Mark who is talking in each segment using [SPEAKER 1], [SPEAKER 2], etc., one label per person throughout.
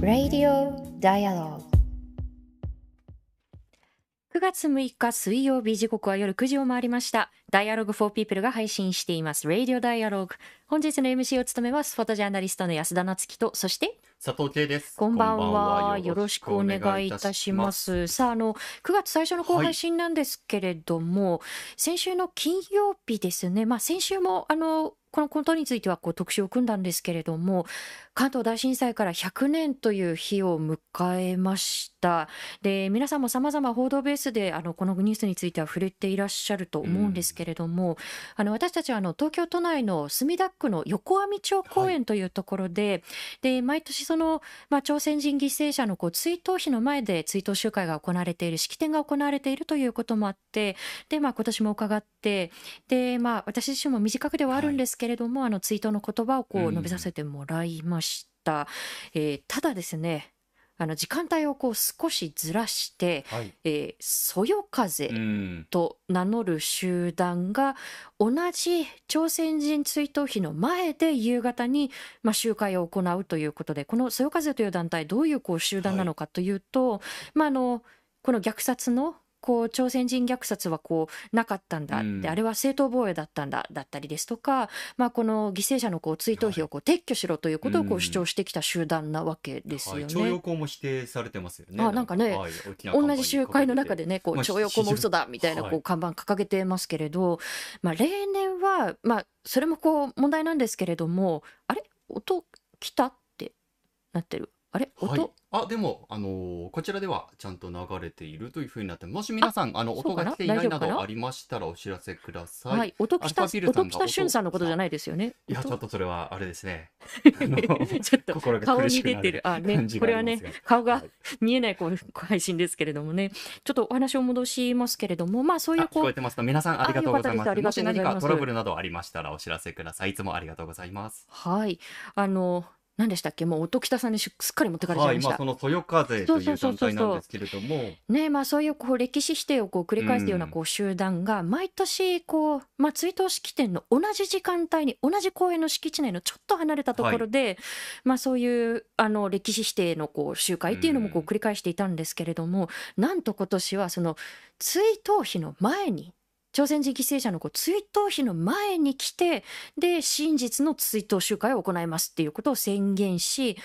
[SPEAKER 1] Radio Dialogue. 9月6日水曜日時刻は夜9時を回りました。Dialogue for People が配信しています Radio Dialogue。本日の MC を務めますフォトジャーナリストの安田夏樹と、そして
[SPEAKER 2] 佐藤圭です。
[SPEAKER 1] こんばんは。よろしくお願いいたします。さあ、あの、9月最初の後配信なんですけれども、はい、先週の金曜日ですね。まあ、先週も、あの、このことについてはこう特集を組んだんですけれども関東大震災から100年という日を迎えました。で皆さんもさまざま報道ベースであのこのニュースについては触れていらっしゃると思うんですけれども、うん、あの私たちはあの東京都内の墨田区の横網町公園というところではい、で毎年その、まあ、朝鮮人犠牲者のこう追悼碑の前で追悼集会が行われている式典が行われているということもあってで、まあ、今年も伺ってで、まあ、私自身も短くではあるんですけれども、はい、あの追悼の言葉をこう述べさせてもらいました。うん、えー、ただですねあの時間帯をこう少しずらして、はい、えー、そよ風と名乗る集団が同じ朝鮮人追悼碑の前で夕方に、まあ、集会を行うということでこのそよ風という団体どういうこう集団なのかというと、はい、まあ、あのこの虐殺のこう朝鮮人虐殺はこうなかったんだって、うん、あれは正当防衛だったんだだったりですとか、まあ、この犠牲者のこう追悼費をこう撤去しろということをこう主張してきた集団なわけですよね。
[SPEAKER 2] 徴用工も否定されてますよね。
[SPEAKER 1] あなんかね、はい、同じ集会の中でねこう徴用工も嘘だみたいなこう看板掲げてますけれど、まあ、例年は、まあ、それもこう問題なんですけれどもあれ？音来た？ってなってる。あれ？音、はい
[SPEAKER 2] あ、でも、あのーこちらではちゃんと流れているというふうになって、もし皆さん、あの、音が来ていないなどありましたらお知らせください。
[SPEAKER 1] はい、音喜多、音喜多俊さんのことじゃないですよね。
[SPEAKER 2] いや、ちょっとそれはあれですね。
[SPEAKER 1] ちょっと顔に出てる。あ、ね、これはね、顔が見えないこの配信ですけれどもね、ちょっとお話を戻しますけれども、まあそういう
[SPEAKER 2] 聞こえてますと、皆さんありがとうございます。もし何かトラブルなどありましたらお知らせください。いつもありがとうございます。
[SPEAKER 1] はい、あの。何でしたっけ？もう音北さんにすっかり持ってかれちゃいました。はい、
[SPEAKER 2] まあ、その豊風という団体なんですけれども。
[SPEAKER 1] ねまあそういうこう歴史指定をこう繰り返すようなこう集団が毎年こう、まあ、追悼式典の同じ時間帯に同じ公園の敷地内のちょっと離れたところで、はい、まあそういうあの歴史指定のこう集会っていうのもこう繰り返していたんですけれども、なんと今年はその追悼碑の前に朝鮮人犠牲者のこう追悼碑の前に来てで真実の追悼集会を行いますっていうことを宣言し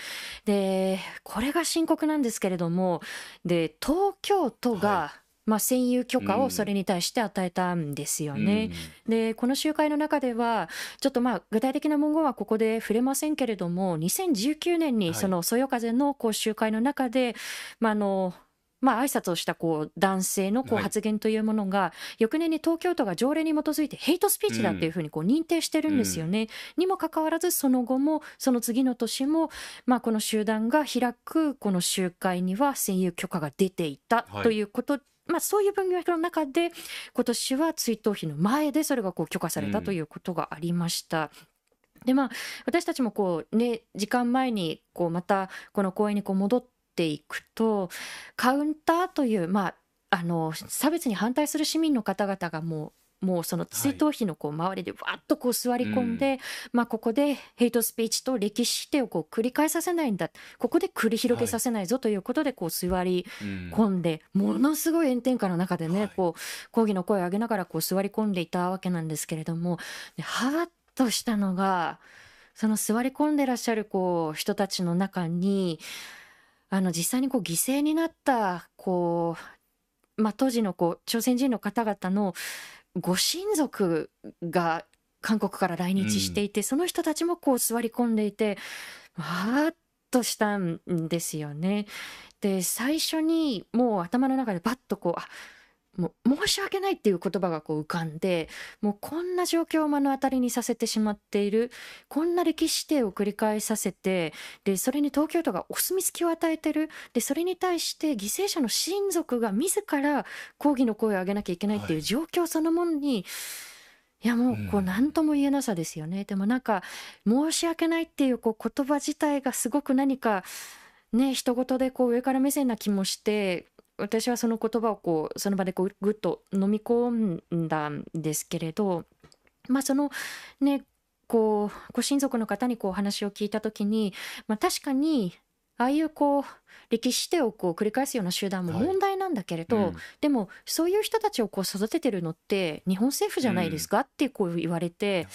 [SPEAKER 1] でこれが深刻なんですけれどもで東京都が、はい。まあ、占有許可をそれに対して与えたんですよね。うん、でこの集会の中ではちょっとまあ具体的な文言はここで触れませんけれども2019年にそのそよ風のこう集会の中で、まあ、あのまあ挨拶をしたこう男性のこう発言というものが、翌年に東京都が条例に基づいてヘイトスピーチだっていうふうにこう認定してるんですよね。うん、にもかかわらずその後もその次の年も、まあ、この集団が開くこの集会には占有許可が出ていたということ、はいまあ、そういう文脈の中で今年は追悼碑の前でそれがこう許可されたということがありました。うんでまあ、私たちもこう、ね、時間前にこうまたこの公園にこう戻っていくとカウンターという、まあ、あの差別に反対する市民の方々がもうもうその追悼碑のこう周りでわっとこう座り込んで、はい、まあ、ここでヘイトスピーチと歴史否定をこう繰り返させないんだここで繰り広げさせないぞということでこう座り込んで、ものすごい炎天下の中でね、こう抗議の声を上げながらこう座り込んでいたわけなんですけれどもはっとしたのがその座り込んでらっしゃるこう人たちの中にあの実際にこう犠牲になったこう、まあ、当時のこう朝鮮人の方々のご親族が韓国から来日していて、うん、その人たちもこう座り込んでいてわーっとしたんですよね。で最初にもう頭の中でバッとこうあもう申し訳ないっていう言葉がこう浮かんでもうこんな状況を目の当たりにさせてしまっているこんな歴史指定を繰り返させてでそれに東京都がお墨付きを与えてるでそれに対して犠牲者の親族が自ら抗議の声を上げなきゃいけないっていう状況そのものに、はいいやもうこう何とも言えなさですよね、うん、でもなんか申し訳ないっていうこう言葉自体がすごく何かね人事でこう上から目線な気もして私はその言葉をこうその場でこうぐっと飲み込んだんですけれど、まあ、そのねこうご親族の方にこう話を聞いた時に、まあ、確かにああいうこう歴史手をこう繰り返すような集団も問題なんだけれど、
[SPEAKER 2] うん。
[SPEAKER 1] でもそういう人たちをこう育ててるのって日本政府じゃないですかってこう言われて、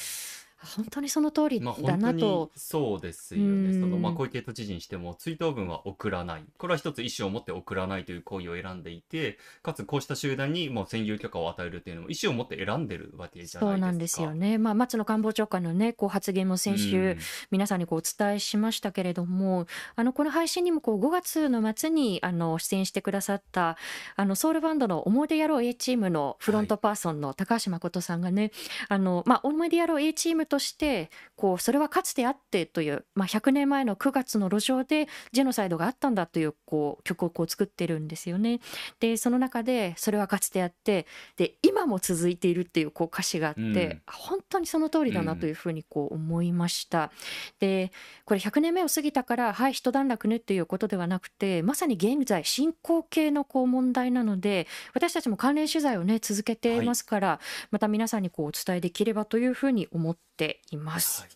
[SPEAKER 1] 本当にその通り
[SPEAKER 2] まあ
[SPEAKER 1] だ
[SPEAKER 2] 本当に
[SPEAKER 1] なと。
[SPEAKER 2] そうですよね。
[SPEAKER 1] うん
[SPEAKER 2] そのまあ小池都知事にしても追悼文は送らない。これは一つ意思を持って送らないという行為を選んでいて、かつこうした集団にもう占有許可を与えるっていうのも意思を持って選んでるわけじゃないですか。
[SPEAKER 1] そうなんですよね、まあ、松野官房長官の、ね、こう発言も先週、
[SPEAKER 2] うん
[SPEAKER 1] 皆さんにこうお伝えしましたけれども、あのこの配信にもこう5月の末にあの出演してくださったあのソウルバンドの思い出野郎 A チームのフロントパーソンの高橋誠さんがね、あのまあ、思い出野郎 A チームとしてこうそれはかつてあってという、まあ、100年前の9月の路上でジェノサイドがあったんだというこう曲をこう作ってるんですよね。でその中でそれはかつてあってで今も続いているっていうこう歌詞があって、
[SPEAKER 2] うん
[SPEAKER 1] あ本当にその通りだなというふうにこう思いました。でこれ100年目を過ぎたからはい一段落ねっていうことではなくてまさに現在進行形のこう問題なので私たちも関連取材をね続けていますから、また皆さんにこうお伝えできればというふうに思っています。
[SPEAKER 2] はい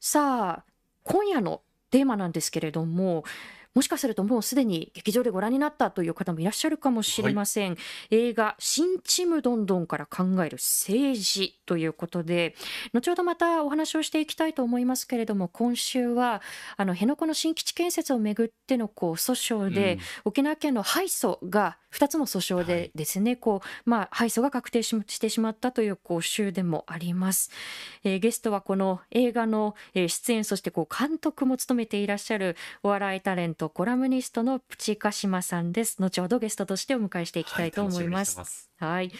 [SPEAKER 1] さあ今夜のテーマなんですけれどももしかするともうすでに劇場でご覧になったという方もいらっしゃるかもしれません、映画「新ちむどんどん」から考える政治ということで。後ほどまたお話をしていきたいと思いますけれども今週はあの辺野古の新基地建設をめぐってのこう訴訟で、
[SPEAKER 2] うん。
[SPEAKER 1] 沖縄県の敗訴が2つの訴訟でですね、こうまあ、敗訴が確定ししてしまったというこう週でもあります。えーゲストはこの映画の、えー出演そしてこう監督も務めていらっしゃるお笑いタレントコラムニストのプチカシマさんです。後ほどゲストとしてお迎えしていきたいと思います。
[SPEAKER 2] は楽しみにしてます。
[SPEAKER 1] はい。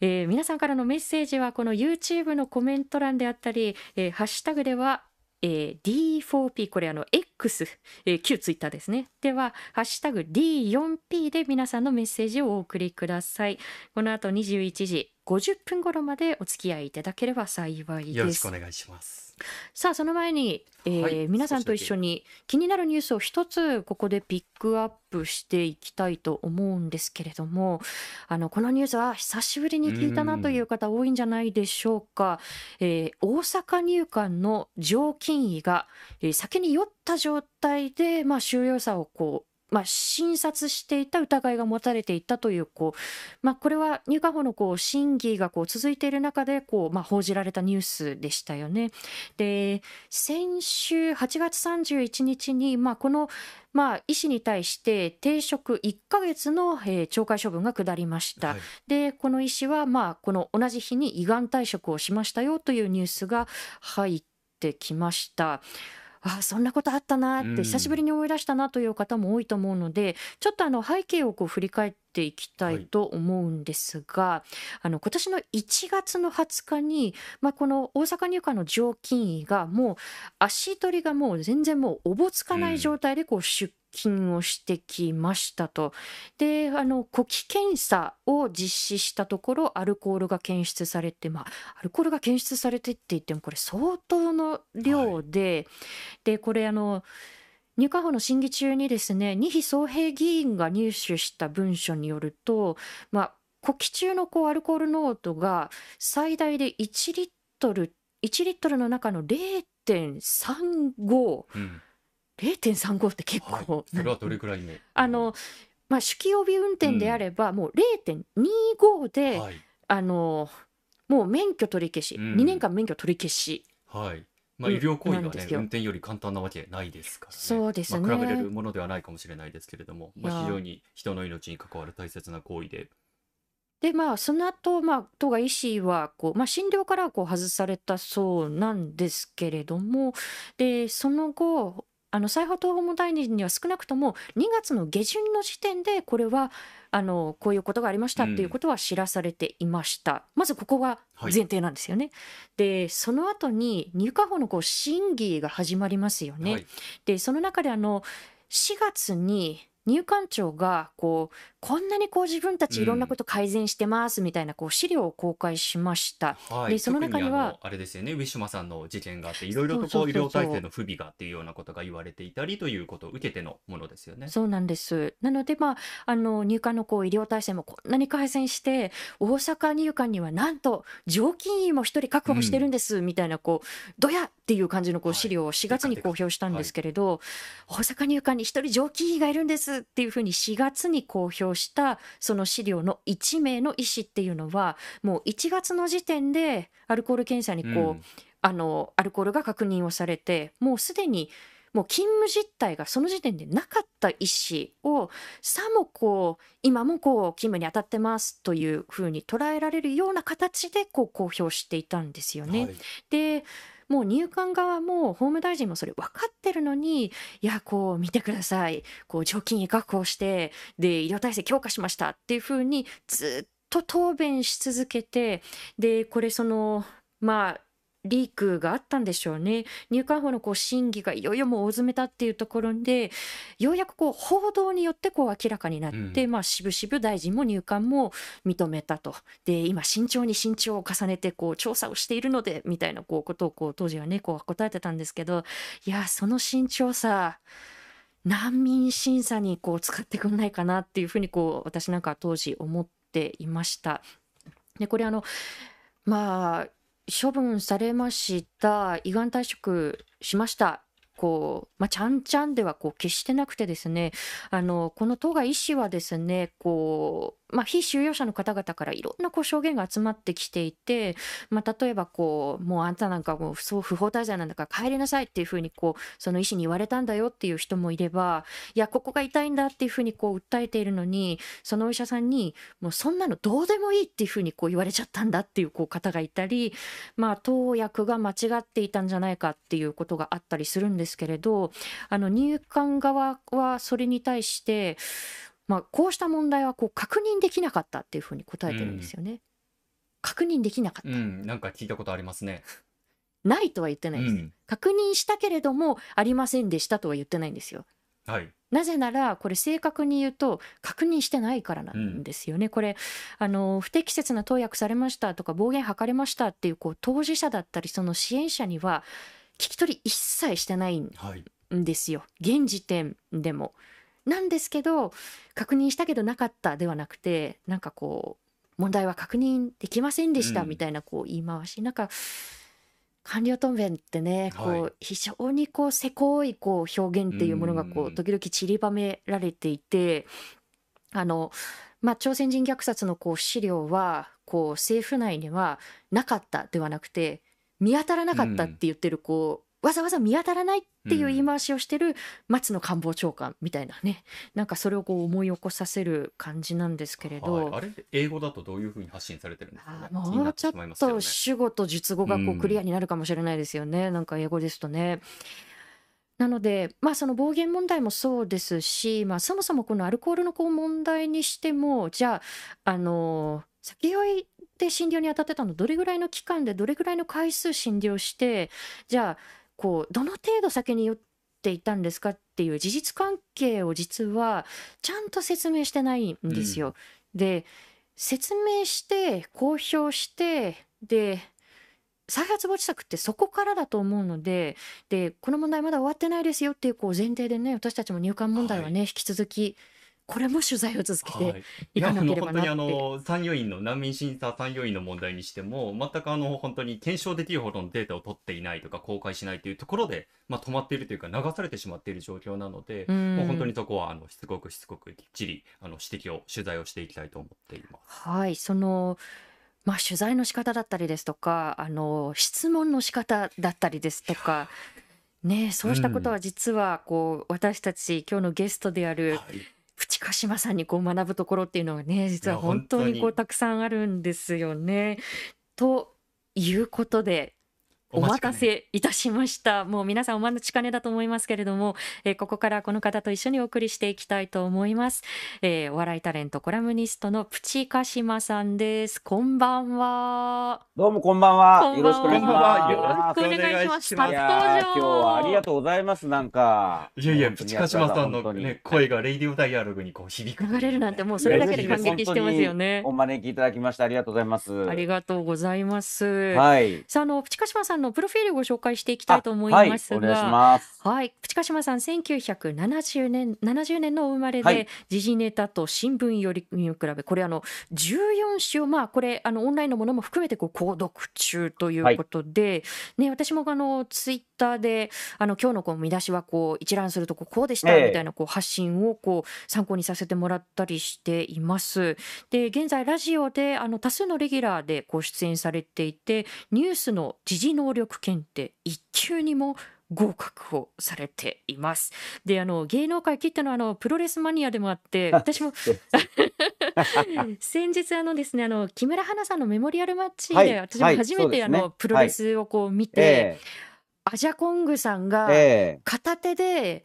[SPEAKER 1] えー皆さんからのメッセージはこの YouTube のコメント欄であったり、えーハッシュタグでは、えー D4P これあの X、えー旧ツイッターですね。ではハッシュタグ D4P で皆さんのメッセージをお送りください。この後21時50分頃までお付き合いいただければ幸い
[SPEAKER 2] よろ
[SPEAKER 1] です
[SPEAKER 2] しくお願いします。
[SPEAKER 1] さあその前に、えー
[SPEAKER 2] はい。
[SPEAKER 1] 皆さんと一緒に気になるニュースを一つここでピックアップしていきたいと思うんですけれどもあのこのニュースは久しぶりに聞いたなという方多いんじゃないでしょうか、えー大阪入管の常勤医が、えー酒に酔った状態で、まあ、収容者をこうまあ、診察していた疑いが持たれていたというこう、まあ、これは入管法のこう審議がこう続いている中でこう、まあ、報じられたニュースでしたよね。で先週8月31日に、まあ、この、まあ、医師に対して停職1ヶ月の、えー懲戒処分が下りました。
[SPEAKER 2] はい
[SPEAKER 1] でこの医師は、まあ、この同じ日に胃がん退職をしましたよというニュースが入ってきました。あそんなことあったなっ
[SPEAKER 2] うん。
[SPEAKER 1] て久しぶりに思い出したなという方も多いと思うので、ちょっとあの背景をこう振り返っていきたいと思うんですが、あの今年の1月の20日に、まあ、この大阪入管の常勤医がもう足取りがもう全然もうおぼつかない状態でこう出勤をしてきましたと。であの呼気検査を実施したところアルコールが検出されてまあアルコールが検出されてって言ってもこれ相当の量で、でこれあの入管法の審議中にですね二比総平議員が入手した文書によると、まあ、呼気中のこうアルコール濃度が最大で1リットル1リットルの中の0.35
[SPEAKER 2] うん。
[SPEAKER 1] 0.35って結
[SPEAKER 2] はい。
[SPEAKER 1] 構、
[SPEAKER 2] それはどれくらいの？
[SPEAKER 1] あの、まあ、酒気帯び運転であれば、もう0.25で、
[SPEAKER 2] はい。
[SPEAKER 1] あのもう免許取り消し、
[SPEAKER 2] うん。
[SPEAKER 1] 2年間免許取り消し、
[SPEAKER 2] はい。まあ、
[SPEAKER 1] うん
[SPEAKER 2] 医療行為がね運転より簡単なわけないですからね。
[SPEAKER 1] そうですね
[SPEAKER 2] まあ、比べれるものではないかもしれないですけれども、まあ、非常に人の命に関わる大切な行為で。
[SPEAKER 1] でまあその後、まあ都が医師はこう、まあ、診療からはこう外されたそうなんですけれどもでその後あの最法法務大臣には少なくとも2月の下旬の時点でこれはあのこういうことがありましたっていうことは知らされていました、まずここが前提なんですよね。でその後に入管法のこう審議が始まりますよね。
[SPEAKER 2] はい。
[SPEAKER 1] でその中であの4月に入管庁がこうこんなにこう自分たちいろんなこと改善してますみたいなこう資料を公開しました。
[SPEAKER 2] はい、
[SPEAKER 1] でその中には
[SPEAKER 2] 特あれですよね。ウィシュマさんの事件があっていろいろとこう医療体制の不備がっていうようなことが言われていたりということを受けてのものですよね。
[SPEAKER 1] そうなんです。なので、まあ、あの入管のこう医療体制もこんなに改善して、大阪入管にはなんと常勤医も一人確保してるんです、みたいな、こう、どやっていう感じのこう
[SPEAKER 2] はい。
[SPEAKER 1] 資料を4月に公表したんですけれど、大阪入管に一人常勤医がいるんですっていうふうに4月に公表した、その資料の1名の医師っていうのは、もう1月の時点でアルコール検査にこう、
[SPEAKER 2] うん
[SPEAKER 1] あのアルコールが確認をされてもうすでにもう勤務実態がその時点でなかった医師をさもこう今もこう勤務に当たってますというふうに捉えられるような形でこう公表していたんですよね。
[SPEAKER 2] はい
[SPEAKER 1] でもう入管側も法務大臣もそれ分かってるのにいやこう見てください。こう常勤医確保してで医療体制強化しましたっていうふうにずっと答弁し続けてでこれそのまあリークがあったんでしょうね。入管法のこう審議がいよいよもう大詰めたっていうところでようやくこう報道によってこう明らかになって、
[SPEAKER 2] うん。
[SPEAKER 1] まあ渋々大臣も入管も認めたと。で今慎重に慎重を重ねてこう調査をしているのでみたいなこうことをこう当時はねこう答えてたんですけどいやその慎重さ難民審査にこう使ってくんないかなっていうふうにこう私なんかは当時思っていました。でこれあのまあ処分されました。胃がん退職しました。こう、まあ、ちゃんちゃんではこう決してなくてですね。あのこの当該医師はですねこう、まあ、非収容者の方々からいろんなこう証言が集まってきていて、まあ、例えばこうもうあんたなんかもう不法滞在なんだから帰りなさいっていうふうにこうその医師に言われたんだよっていう人もいればいやここが痛いんだっていうふうにこう訴えているのにそのお医者さんにもうそんなのどうでもいいっていうふうにこう言われちゃったんだっていうこう方がいたりまあ投薬が間違っていたんじゃないかっていうことがあったりするんですけれどあの入管側はそれに対して、まあ、こうした問題はこう確認できなかったっていうふうに答えてるんですよね。確認できなかった、
[SPEAKER 2] うん、なんか聞いたことありますね。
[SPEAKER 1] ないとは言ってないです、
[SPEAKER 2] うん、
[SPEAKER 1] 確認したけれどもありませんでしたとは言ってないんですよ。
[SPEAKER 2] はい。
[SPEAKER 1] なぜならこれ正確に言うと確認してないからなんですよね。これあの不適切な投薬されましたとか暴言吐かれましたっていうこう当事者だったりその支援者には聞き取り一切してないん
[SPEAKER 2] はい。
[SPEAKER 1] ですよ現時点でも。なんですけど確認したけどなかったではなくてなんかこう問題は確認できませんでした
[SPEAKER 2] うん。
[SPEAKER 1] みたいなこう言い回し、なんか官僚答弁ってねこ
[SPEAKER 2] は
[SPEAKER 1] う非常にこうせこいこう表現っていうものがこ
[SPEAKER 2] う
[SPEAKER 1] うん。時々散りばめられていてあのまあ朝鮮人虐殺のこう資料はこう政府内にはなかったではなくて見当たらなかったって言ってるこうわざわざ見当たらないっていう言い回しをしてる松野官房長官みたいなね。なんかそれをこう思い起こさせる感じなんですけれど、
[SPEAKER 2] はい、あれ英語だとどういうふうに発信されてるんですかね？
[SPEAKER 1] もうちょっと主語と述語がこ
[SPEAKER 2] う
[SPEAKER 1] うん。クリアになるかもしれないですよね、なんか英語ですとね。なので、まあ、その暴言問題もそうですし、まあ、そもそもこのアルコールのこう問題にしてもじゃあ、あの先酔いで診療に当たってたのどれぐらいの期間でどれぐらいの回数診療してじゃあこうどの程度酒に酔っていたんですかっていう事実関係を実はちゃんと説明してないんですよ。で説明して公表してで再発防止策ってそこからだと思うのででこの問題まだ終わってないですよっていうこう前提でね私たちも入管問題はね、引き続きこれも取材を続けて
[SPEAKER 2] はい、
[SPEAKER 1] いかなければなって、
[SPEAKER 2] 本当にあの参与員の難民審査参与員の問題にしても全くあの本当に検証できるほどのデータを取っていないとか公開しないというところで、まあ、止まっているというか流されてしまっている状況なので、
[SPEAKER 1] うん。
[SPEAKER 2] もう本当にそこはあのしつこくしつこくきっちりあの指摘を取材をしていきたいと思っています。
[SPEAKER 1] はいそのまあ取材の仕方だったりですとかあの質問の仕方だったりですとかねそうしたことは実はこう私たち今日のゲストである
[SPEAKER 2] はい。
[SPEAKER 1] 淵鹿島さんにこう学ぶところっていうのがね実はい
[SPEAKER 2] や
[SPEAKER 1] 本当に
[SPEAKER 2] 本当に
[SPEAKER 1] こうたくさんあるんですよね。ということでお待たせいたしました。もう皆さんお待ちかねだと思いますけれども、えー、ここからこの方と一緒にお送りしていきたいと思います。えー、お笑いタレント、コラムニストのプチカシマさんです。こんばんは。
[SPEAKER 3] どうもこんばんは。
[SPEAKER 1] よろしくお願いし
[SPEAKER 2] ます。
[SPEAKER 1] よろしくお願いします。初登
[SPEAKER 3] 場。今日はありがとうございます。なんか。
[SPEAKER 2] いやいや、プチカシマさんのね、声がレイディオダイアログにこう響く。
[SPEAKER 1] 流れるなんてもうそれだけで感激してますよね。
[SPEAKER 3] お招きいただきましてありがとうございます。
[SPEAKER 1] ありがとうございます。
[SPEAKER 3] はい。
[SPEAKER 1] さあ、あの、プチカシマさんのプロフィールご紹介介していきたいと思いますが、
[SPEAKER 3] はい、
[SPEAKER 1] はい、プチカシマさん、1970年、70年のお生まれで、はい、時事ネタと新聞よりに比べ、これあの、14種を、まあ、これ、あの、オンラインのものも含めて、こう、購読中ということで、はい、ね、私もあの、ツイッターで、あの、今日のこう見出しは、こう、一覧すると、こう、こうでした、みたいな、こう、発信を、こう、参考にさせてもらったりしています。で、現在、ラジオで、あの、多数のレギュラーで、こう、出演されていて、ニュースの時事能力検定、一級にも合格をされています。で、あの芸能界きってのあのプロレスマニアでもあって、私も 先日あのですね、あの木村花さんのメモリアルマッチで、私も初めてあの、プロレスをこう見て、アジャコングさんが片手で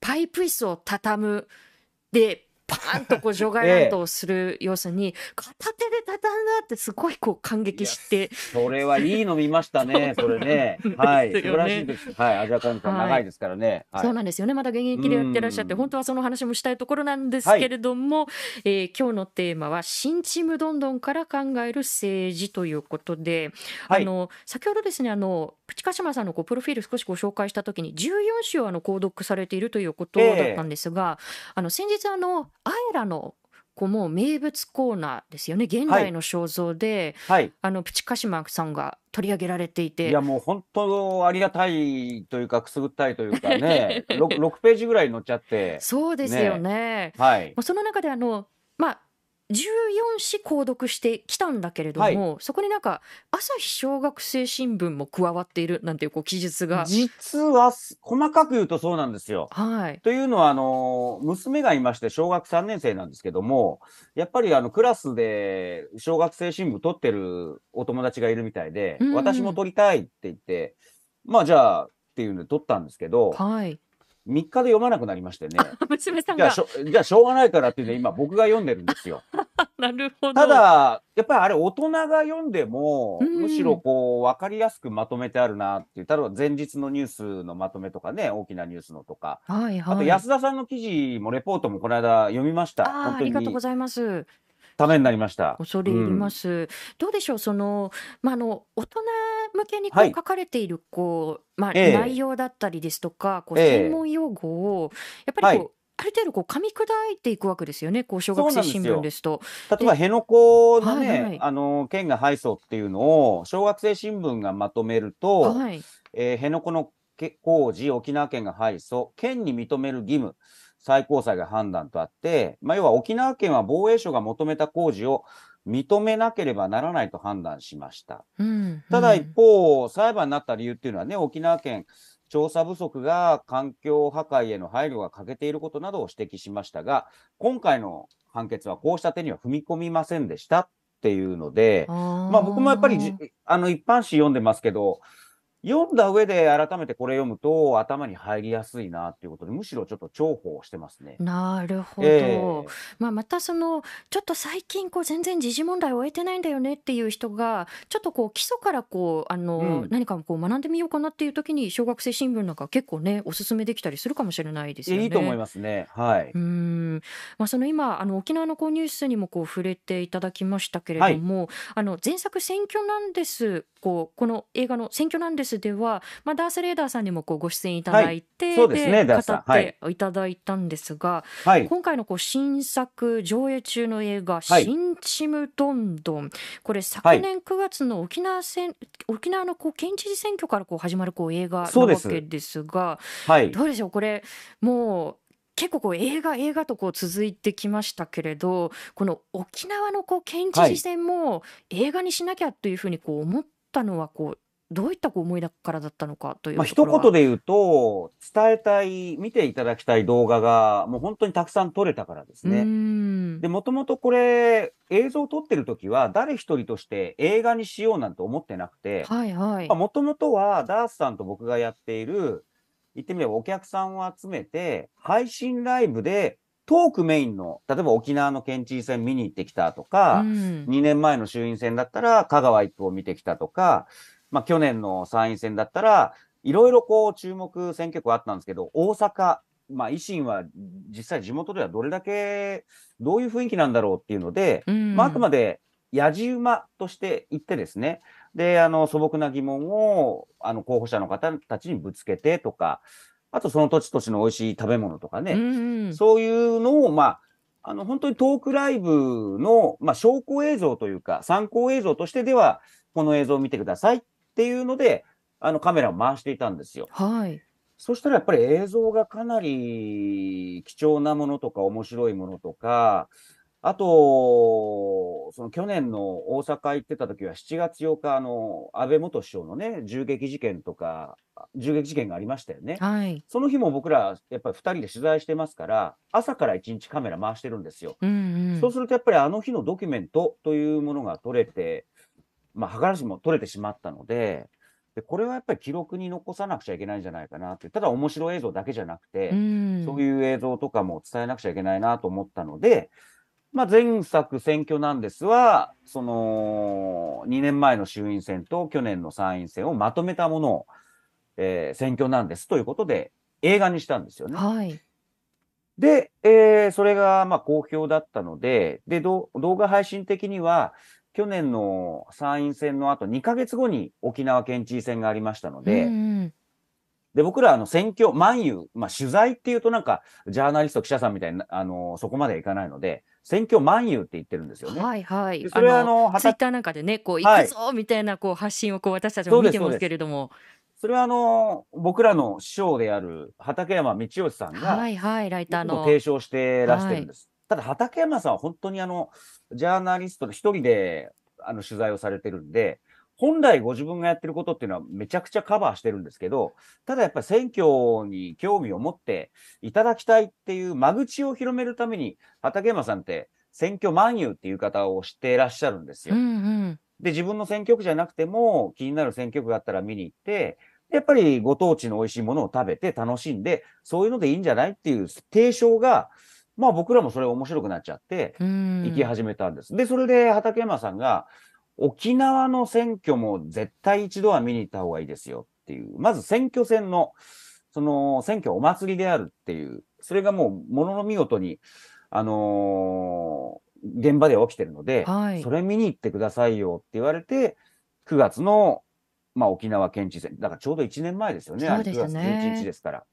[SPEAKER 1] パイプ椅子を畳む。でパーンとこう除外乱闘する様子に、片手で畳んだってすごいこう感激して。
[SPEAKER 3] それはいいの見ましたね、それね。はい、素晴らしいです。はい、アジアカンさん長いですからね、
[SPEAKER 1] はい。そうなんですよね。まだ現役でやってらっしゃって、本当はその話もしたいところなんですけれども、はい、えー、今日のテーマは、新ちむどんどんから考える政治ということで、はい、あの、先ほどですね、あの、プチカシマさんのこうプロフィール少しご紹介したときに、14種をあの購読されているということだったんですが、えー、あの、先日あの、アイラのこうもう名物コーナーですよね。現代の肖像で、はい、あのプチカシマさんが取り上げられていて。
[SPEAKER 3] いやもう本当ありがたいというかくすぐったいというかね。6, 6ページぐらい載っちゃって。
[SPEAKER 1] そうですよね、
[SPEAKER 3] ね、はい。
[SPEAKER 1] その中であのまあ14詩購読してきたんだけれども、はい、そこになんか朝日小学生新聞も加わっているなんていうこう記述が。
[SPEAKER 3] 実は細かく言うとそうなんですよ。
[SPEAKER 1] はい、
[SPEAKER 3] というのはあの娘がいまして小学3年生なんですけどもやっぱりあのクラスで小学生新聞取ってるお友達がいるみたいで、うん、私も取りたいって言ってまあじゃあっていうんで取ったんですけど、
[SPEAKER 1] はい、
[SPEAKER 3] 3日で読まなくなりましてね。
[SPEAKER 1] 娘さんが。
[SPEAKER 3] じゃあじゃあしょうがないからってね、今僕が読んでるんですよ。
[SPEAKER 1] なるほど。
[SPEAKER 3] ただ、やっぱりあれ大人が読んでも、むしろこう、わかりやすくまとめてあるなっていう、例えば前日のニュースのまとめとかね、大きなニュースのとか。
[SPEAKER 1] はいはい。
[SPEAKER 3] あと安田さんの記事もレポートもこの間読みました。
[SPEAKER 1] あありがとうございます。
[SPEAKER 3] ためになりました。
[SPEAKER 1] 恐れ入ります。うん、どうでしょう、その、まあ、あの、大人向けにこう書かれている、こう、まあ、ええ、内容だったりですとか、こう専門用語を、やっぱりこう、はい。ある程度こう噛み砕いていくわけですよね、こう小学生新聞ですと。
[SPEAKER 3] 例えば辺野古のね、はいはい、あの県が敗訴っていうのを小学生新聞がまとめると、はい、えー、辺野古の工事、沖縄県が敗訴、県に認める義務、最高裁が判断とあって、まあ、要は沖縄県は防衛省が求めた工事を認めなければならないと判断しました。
[SPEAKER 1] うんうん、
[SPEAKER 3] ただ一方、裁判になった理由っていうのはね、沖縄県、調査不足が環境破壊への配慮が欠けていることなどを指摘しましたが、今回の判決はこうした点には踏み込みませんでしたっていうので、まあ僕もやっぱりあの一般紙読んでますけど、読んだ上で改めてこれ読むと頭に入りやすいなっていうことでむしろちょっと重宝してますね。
[SPEAKER 1] なるほど、えー、まあ、またそのちょっと最近こう全然時事問題を終えてないんだよねっていう人がちょっとこう基礎からこうあの、うん、何かこう学んでみようかなっていう時に小学生新聞なんか結構ねおすすめできたりするかもしれないですよね。
[SPEAKER 3] いいと思いますね。はい。
[SPEAKER 1] うん、まあ、その今あの沖縄のこうニュースにもこう触れていただきましたけれども、はい、あの前作選挙なんですこうこの映画の選挙なんですでは、まあまあ、ダース・レーダーさんにもこうご出演いただいて、はい、
[SPEAKER 3] そうですね、
[SPEAKER 1] 語ってい。ただいたんですが、はい、今回のこう新作上映中の映画「新チムどんどん」これ昨年9月の沖縄戦、沖縄のこう県知事選挙からこう始まるこう映画なわけですがどうでしょう？これもう結構こう映画映画とこう続いてきましたけれどこの沖縄のこう県知事選も映画にしなきゃというふうにこう思ったのはこうどういった思いだからだったのかというまあ、
[SPEAKER 3] 一言で言うと、伝えたい、見ていただきたい動画が、もう本当にたくさん撮れたからですね。
[SPEAKER 1] ん
[SPEAKER 3] で、もともとこれ、映像を撮ってる時は、誰一人として映画にしようなんて思ってなくて、
[SPEAKER 1] はいはい。
[SPEAKER 3] もともとはダースさんと僕がやっている、言ってみればお客さんを集めて、配信ライブでトークメインの、例えば沖縄の県知事選見に行ってきたとか、
[SPEAKER 1] うん
[SPEAKER 3] 2年前の衆院選だったら香川一区を見てきたとか、まあ去年の参院選だったら、いろいろこう注目選挙区あったんですけど、大阪、まあ維新は実際地元ではどれだけ、どういう雰囲気なんだろうっていうので、
[SPEAKER 1] うん。
[SPEAKER 3] まああくまでやじ馬として言ってですね、で、あの素朴な疑問をあの候補者の方たちにぶつけてとか、あとその土地土地の美味しい食べ物とかね、
[SPEAKER 1] うんうん。
[SPEAKER 3] そういうのを、まあ、あの、本当にトークライブの、まあ、証拠映像というか、参考映像としてでは、この映像を見てくださいっていうので、あの、カメラを回していたんですよ。
[SPEAKER 1] はい。
[SPEAKER 3] そしたらやっぱり映像がかなり貴重なものとか面白いものとか、あと、その去年の大阪行ってた時は7月8日、あの、安倍元首相のね、銃撃事件とか、銃撃事件がありましたよね。
[SPEAKER 1] はい。
[SPEAKER 3] その日も僕ら、やっぱり2人で取材してますから、朝から1日カメラ回してるんですよ。
[SPEAKER 1] うんうん。
[SPEAKER 3] そうするとやっぱりあの日のドキュメントというものが撮れて、まあ、計らずも撮れてしまったので、でこれはやっぱり記録に残さなくちゃいけないんじゃないかなって、ただ面白い映像だけじゃなくて、
[SPEAKER 1] うん
[SPEAKER 3] そういう映像とかも伝えなくちゃいけないなと思ったので、まあ、前作選挙なんですは、その、2年前の衆院選と去年の参院選をまとめたものを、えー選挙なんですということで、映画にしたんですよね。
[SPEAKER 1] はい。
[SPEAKER 3] で、えーそれがまあ好評だったので、で、ど動画配信的には、去年の参院選の後2ヶ月後に沖縄県知事選がありましたので、
[SPEAKER 1] うん
[SPEAKER 3] で、僕らあの選挙、万有、まあ取材っていうとなんか、ジャーナリスト記者さんみたいな、あの、そこまではいかないので、選挙万有って言ってるんですよね。
[SPEAKER 1] うんはいはい
[SPEAKER 3] で。それはあの
[SPEAKER 1] ツイッターなんかでね、こう、
[SPEAKER 3] はい
[SPEAKER 1] 行くぞみたいなこう発信をこう私たちも見てますけれども。
[SPEAKER 3] それはあの、僕らの師匠である畠山道義さんが、
[SPEAKER 1] はいはい、ライターの。
[SPEAKER 3] 提唱してらしてるんです。ただ、畠山さんは本当にあの、ジャーナリストで一人であの取材をされてるんで、本来ご自分がやってることっていうのはめちゃくちゃカバーしてるんですけど、ただやっぱり選挙に興味を持っていただきたいっていう間口を広めるために、畠山さんって選挙万有っていう方を知っていらっしゃるんですよ。
[SPEAKER 1] うんうん。
[SPEAKER 3] で、自分の選挙区じゃなくても、気になる選挙区があったら見に行って、やっぱりご当地の美味しいものを食べて楽しんで、そういうのでいいんじゃないっていう提唱が、まあ僕らもそれ面白くなっちゃって、
[SPEAKER 1] うん。
[SPEAKER 3] 行き始めたんです。で、それで畠山さんが、沖縄の選挙も絶対一度は見に行った方がいいですよっていう、まず選挙戦の、その選挙お祭りであるっていう、それがもうものの見事に、あのー現場で起きてるので、
[SPEAKER 1] はい
[SPEAKER 3] それ見に行ってくださいよって言われて、9月の、まあ、沖縄県知事選、だからちょうど1年前ですよねあれ9月11日ですから。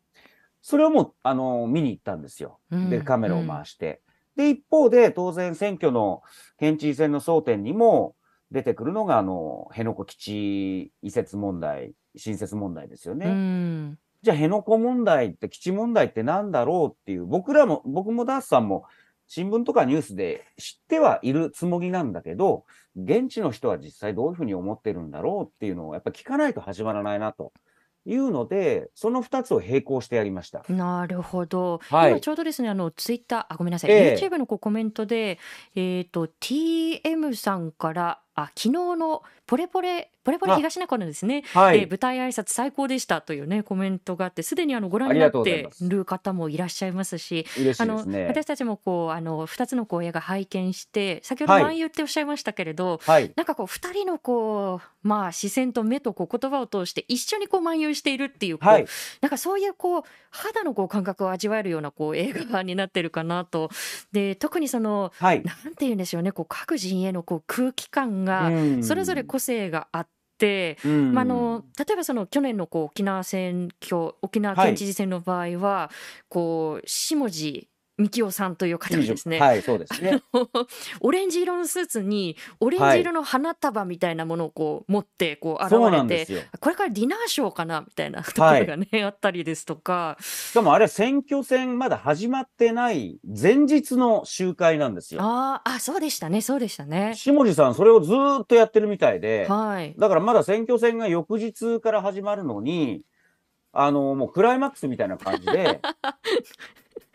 [SPEAKER 3] それをもう、あのー見に行ったんですよ。
[SPEAKER 1] うん
[SPEAKER 3] で、カメラを回して。で、一方で、当然選挙の県知事選の争点にも出てくるのが、あの、辺野古基地移設問題、新設問題ですよね。
[SPEAKER 1] うん。
[SPEAKER 3] じゃあ、辺野古問題って、基地問題ってなんだろうっていう、僕らも、僕もダースさんも、新聞とかニュースで知ってはいるつもりなんだけど、現地の人は実際どういうふうに思ってるんだろうっていうのをやっぱ聞かないと始まらないなというので、その二つを並行してやりました。
[SPEAKER 1] なるほど。
[SPEAKER 3] はい
[SPEAKER 1] 今ちょうどですね、あのツイッター、あ、ごめんなさい、
[SPEAKER 3] ええ
[SPEAKER 1] YouTube のこうコメントで、えっ、と TM さんから、あ、昨日のポレポレポレポレ
[SPEAKER 3] あ
[SPEAKER 1] 東中野ですね。
[SPEAKER 3] はい。
[SPEAKER 1] えー舞台挨拶最高でしたというねコメントがあってすでにあのご覧になっ
[SPEAKER 3] うござい
[SPEAKER 1] る方もいらっしゃいますしあの。私たちもこうあの2つのこう映画拝見して先ほど
[SPEAKER 3] はい
[SPEAKER 1] 万有っておっしゃいましたけれど、
[SPEAKER 3] はい。
[SPEAKER 1] なんかこう2人のこうまあ視線と目とこう言葉を通して一緒にこう漫遊しているっていうこう、
[SPEAKER 3] はい。
[SPEAKER 1] なんかそういうこう肌のこう感覚を味わえるようなこう映画になってるかなとで特にその
[SPEAKER 3] はい。
[SPEAKER 1] なんて言うんでしょうねこう各陣営のこう空気感が
[SPEAKER 3] うん。
[SPEAKER 1] それぞれ個性があって、
[SPEAKER 3] うん。
[SPEAKER 1] まあ、あの例えばその去年のこう沖縄選挙沖縄県知事選の場合は、こう下地幹夫さんという方がですね、
[SPEAKER 3] はい、そうですね。
[SPEAKER 1] オレンジ色のスーツにオレンジ色の花束みたいなものをこう持ってこう現れて
[SPEAKER 3] ですよ。
[SPEAKER 1] これからディナーショーかなみたいなところがね、あったりですとか
[SPEAKER 3] しかもあれ、選挙戦まだ始まってない前日の集会なんですよ。
[SPEAKER 1] あーあそうでしたねそうでしたね
[SPEAKER 3] 下地さん、それをずーっとやってるみたいで、
[SPEAKER 1] はい
[SPEAKER 3] だからまだ選挙戦が翌日から始まるのに、あの、もうクライマックスみたいな感じで、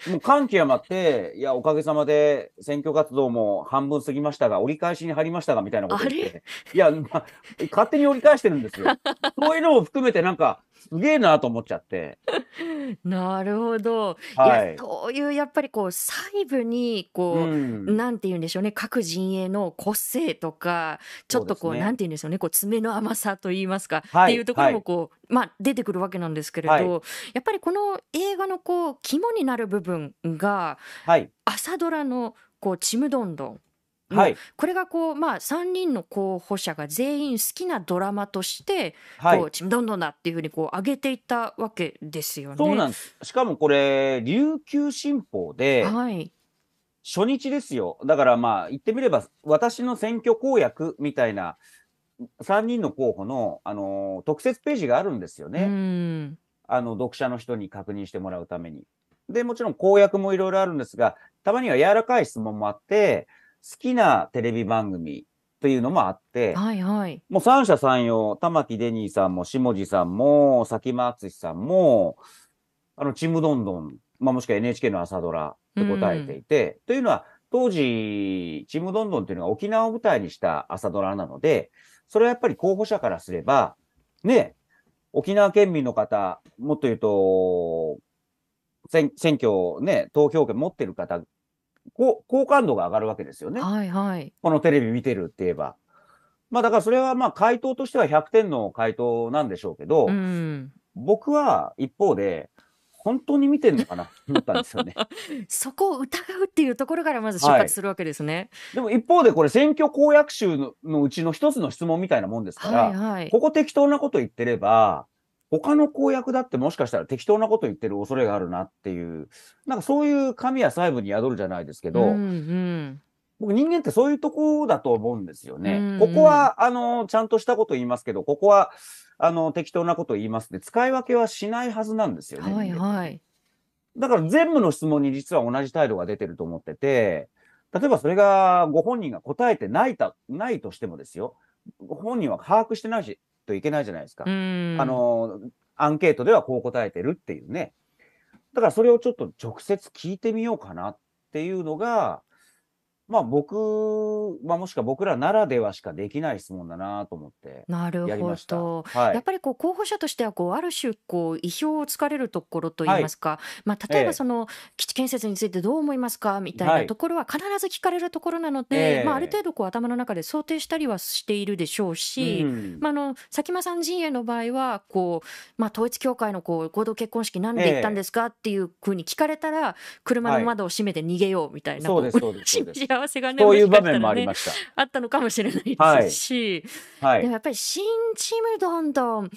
[SPEAKER 3] もう感極まって、いや、おかげさまで選挙活動も半分過ぎましたが、折り返しに入りましたが、みたいなこと言って、いや、まあ、勝手に折り返してるんですよ。そういうのも含めて、なんか、すげえなと思っちゃって。
[SPEAKER 1] なるほど。い
[SPEAKER 3] はい
[SPEAKER 1] や、そういうやっぱりこう細部にこう、
[SPEAKER 3] うん。
[SPEAKER 1] なんて言うんでしょうね各陣営の個性とかちょっとこう
[SPEAKER 3] ね
[SPEAKER 1] なんて言うんでしょうねこう爪の甘さと言いますか、
[SPEAKER 3] はい
[SPEAKER 1] っていうところもこう、まあ出てくるわけなんですけれど、
[SPEAKER 3] はい
[SPEAKER 1] やっぱりこの映画のこう肝になる部分が
[SPEAKER 3] はい。
[SPEAKER 1] 朝ドラのこうちむどんどん。
[SPEAKER 3] はい。
[SPEAKER 1] これがこうまあ3人の候補者が全員好きなドラマとして
[SPEAKER 3] はい
[SPEAKER 1] こう。ちむどんどんだっていうふうにこう上げていったわけですよね。
[SPEAKER 3] そうなんです。しかもこれ、琉球新報で、
[SPEAKER 1] はい。
[SPEAKER 3] 初日ですよ。だからまあ、言ってみれば、私の選挙公約みたいな、3人の候補の、あのー特設ページがあるんですよ
[SPEAKER 1] う
[SPEAKER 3] ね。
[SPEAKER 1] ん。
[SPEAKER 3] あの、読者の人に確認してもらうために。で、もちろん公約もいろいろあるんですが、たまには柔らかい質問もあって、好きなテレビ番組というのもあって、
[SPEAKER 1] はいはい。
[SPEAKER 3] もう三者三様、玉木デニーさんも下地さんも、佐喜真淳さんも、あの、ちむどんどん、まあ、もしくは NHK の朝ドラと答えていて、というのは、当時、ちむどんどんっていうのが沖縄を舞台にした朝ドラなので、それはやっぱり候補者からすれば、ね、沖縄県民の方、もっと言うと、選選挙ね、投票権持ってる方、こう好感度が上がるわけですよね。
[SPEAKER 1] はいはい。
[SPEAKER 3] このテレビ見てるって言えば。まあだからそれはまあ回答としては100点の回答なんでしょうけど、
[SPEAKER 1] うん。
[SPEAKER 3] 僕は一方で、本当に見てんのかな？と 思ったんですよね。
[SPEAKER 1] そこを疑うっていうところからまず出発するわけですね。
[SPEAKER 3] でも一方でこれ選挙公約集ののうちの一つの質問みたいなもんですから、
[SPEAKER 1] はいはい。
[SPEAKER 3] ここ適当なこと言ってれば、他の公約だってもしかしたら適当なこと言ってる恐れがあるなっていう、なんかそういう神や細部に宿るじゃないですけど、
[SPEAKER 1] うんうん。
[SPEAKER 3] 僕人間ってそういうとこだと思うんですよね。
[SPEAKER 1] うん
[SPEAKER 3] ここは、あの、ちゃんとしたこと言いますけど、ここは、あの、適当なこと言いますって、使い分けはしないはずなんですよね。
[SPEAKER 1] はいはい。
[SPEAKER 3] だから全部の質問に実は同じ態度が出てると思ってて、例えばそれがご本人が答えてないた、ないとしてもですよ。ご本人は把握してないし、といけないじゃないですか。
[SPEAKER 1] うん。
[SPEAKER 3] あの、アンケートではこう答えてるっていうね。だからそれをちょっと直接聞いてみようかなっていうのが、まあ僕、まあもしくは僕らならではしかできない質問だなと思って
[SPEAKER 1] なるほ
[SPEAKER 3] やりました。
[SPEAKER 1] ど。
[SPEAKER 3] はい。
[SPEAKER 1] やっぱりこう候補者としてはこうある種こう意表をつかれるところといいますか、まあ、例え
[SPEAKER 3] ええ
[SPEAKER 1] ばその基地建設についてどう思いますかみたい
[SPEAKER 3] は
[SPEAKER 1] ないところは必ず聞かれるところなので、
[SPEAKER 3] ええ
[SPEAKER 1] まあ、ある程度こう頭の中で想定したりはしているでしょうし、
[SPEAKER 3] うん
[SPEAKER 1] まあ、あの佐喜眞さん陣営の場合はこう、まあ、統一教会のこう合同結婚式なんで行ったんですかっていうふうに聞かれたら車の窓を閉めて逃げようみたいな、
[SPEAKER 3] そうです、
[SPEAKER 1] こ
[SPEAKER 3] そうです、そうです。
[SPEAKER 1] 幸せがね
[SPEAKER 3] そういう場面もあり
[SPEAKER 1] ね
[SPEAKER 3] ました。
[SPEAKER 1] あったのかもしれないですし、
[SPEAKER 3] はい。
[SPEAKER 1] でもやっぱり新ちむどんどん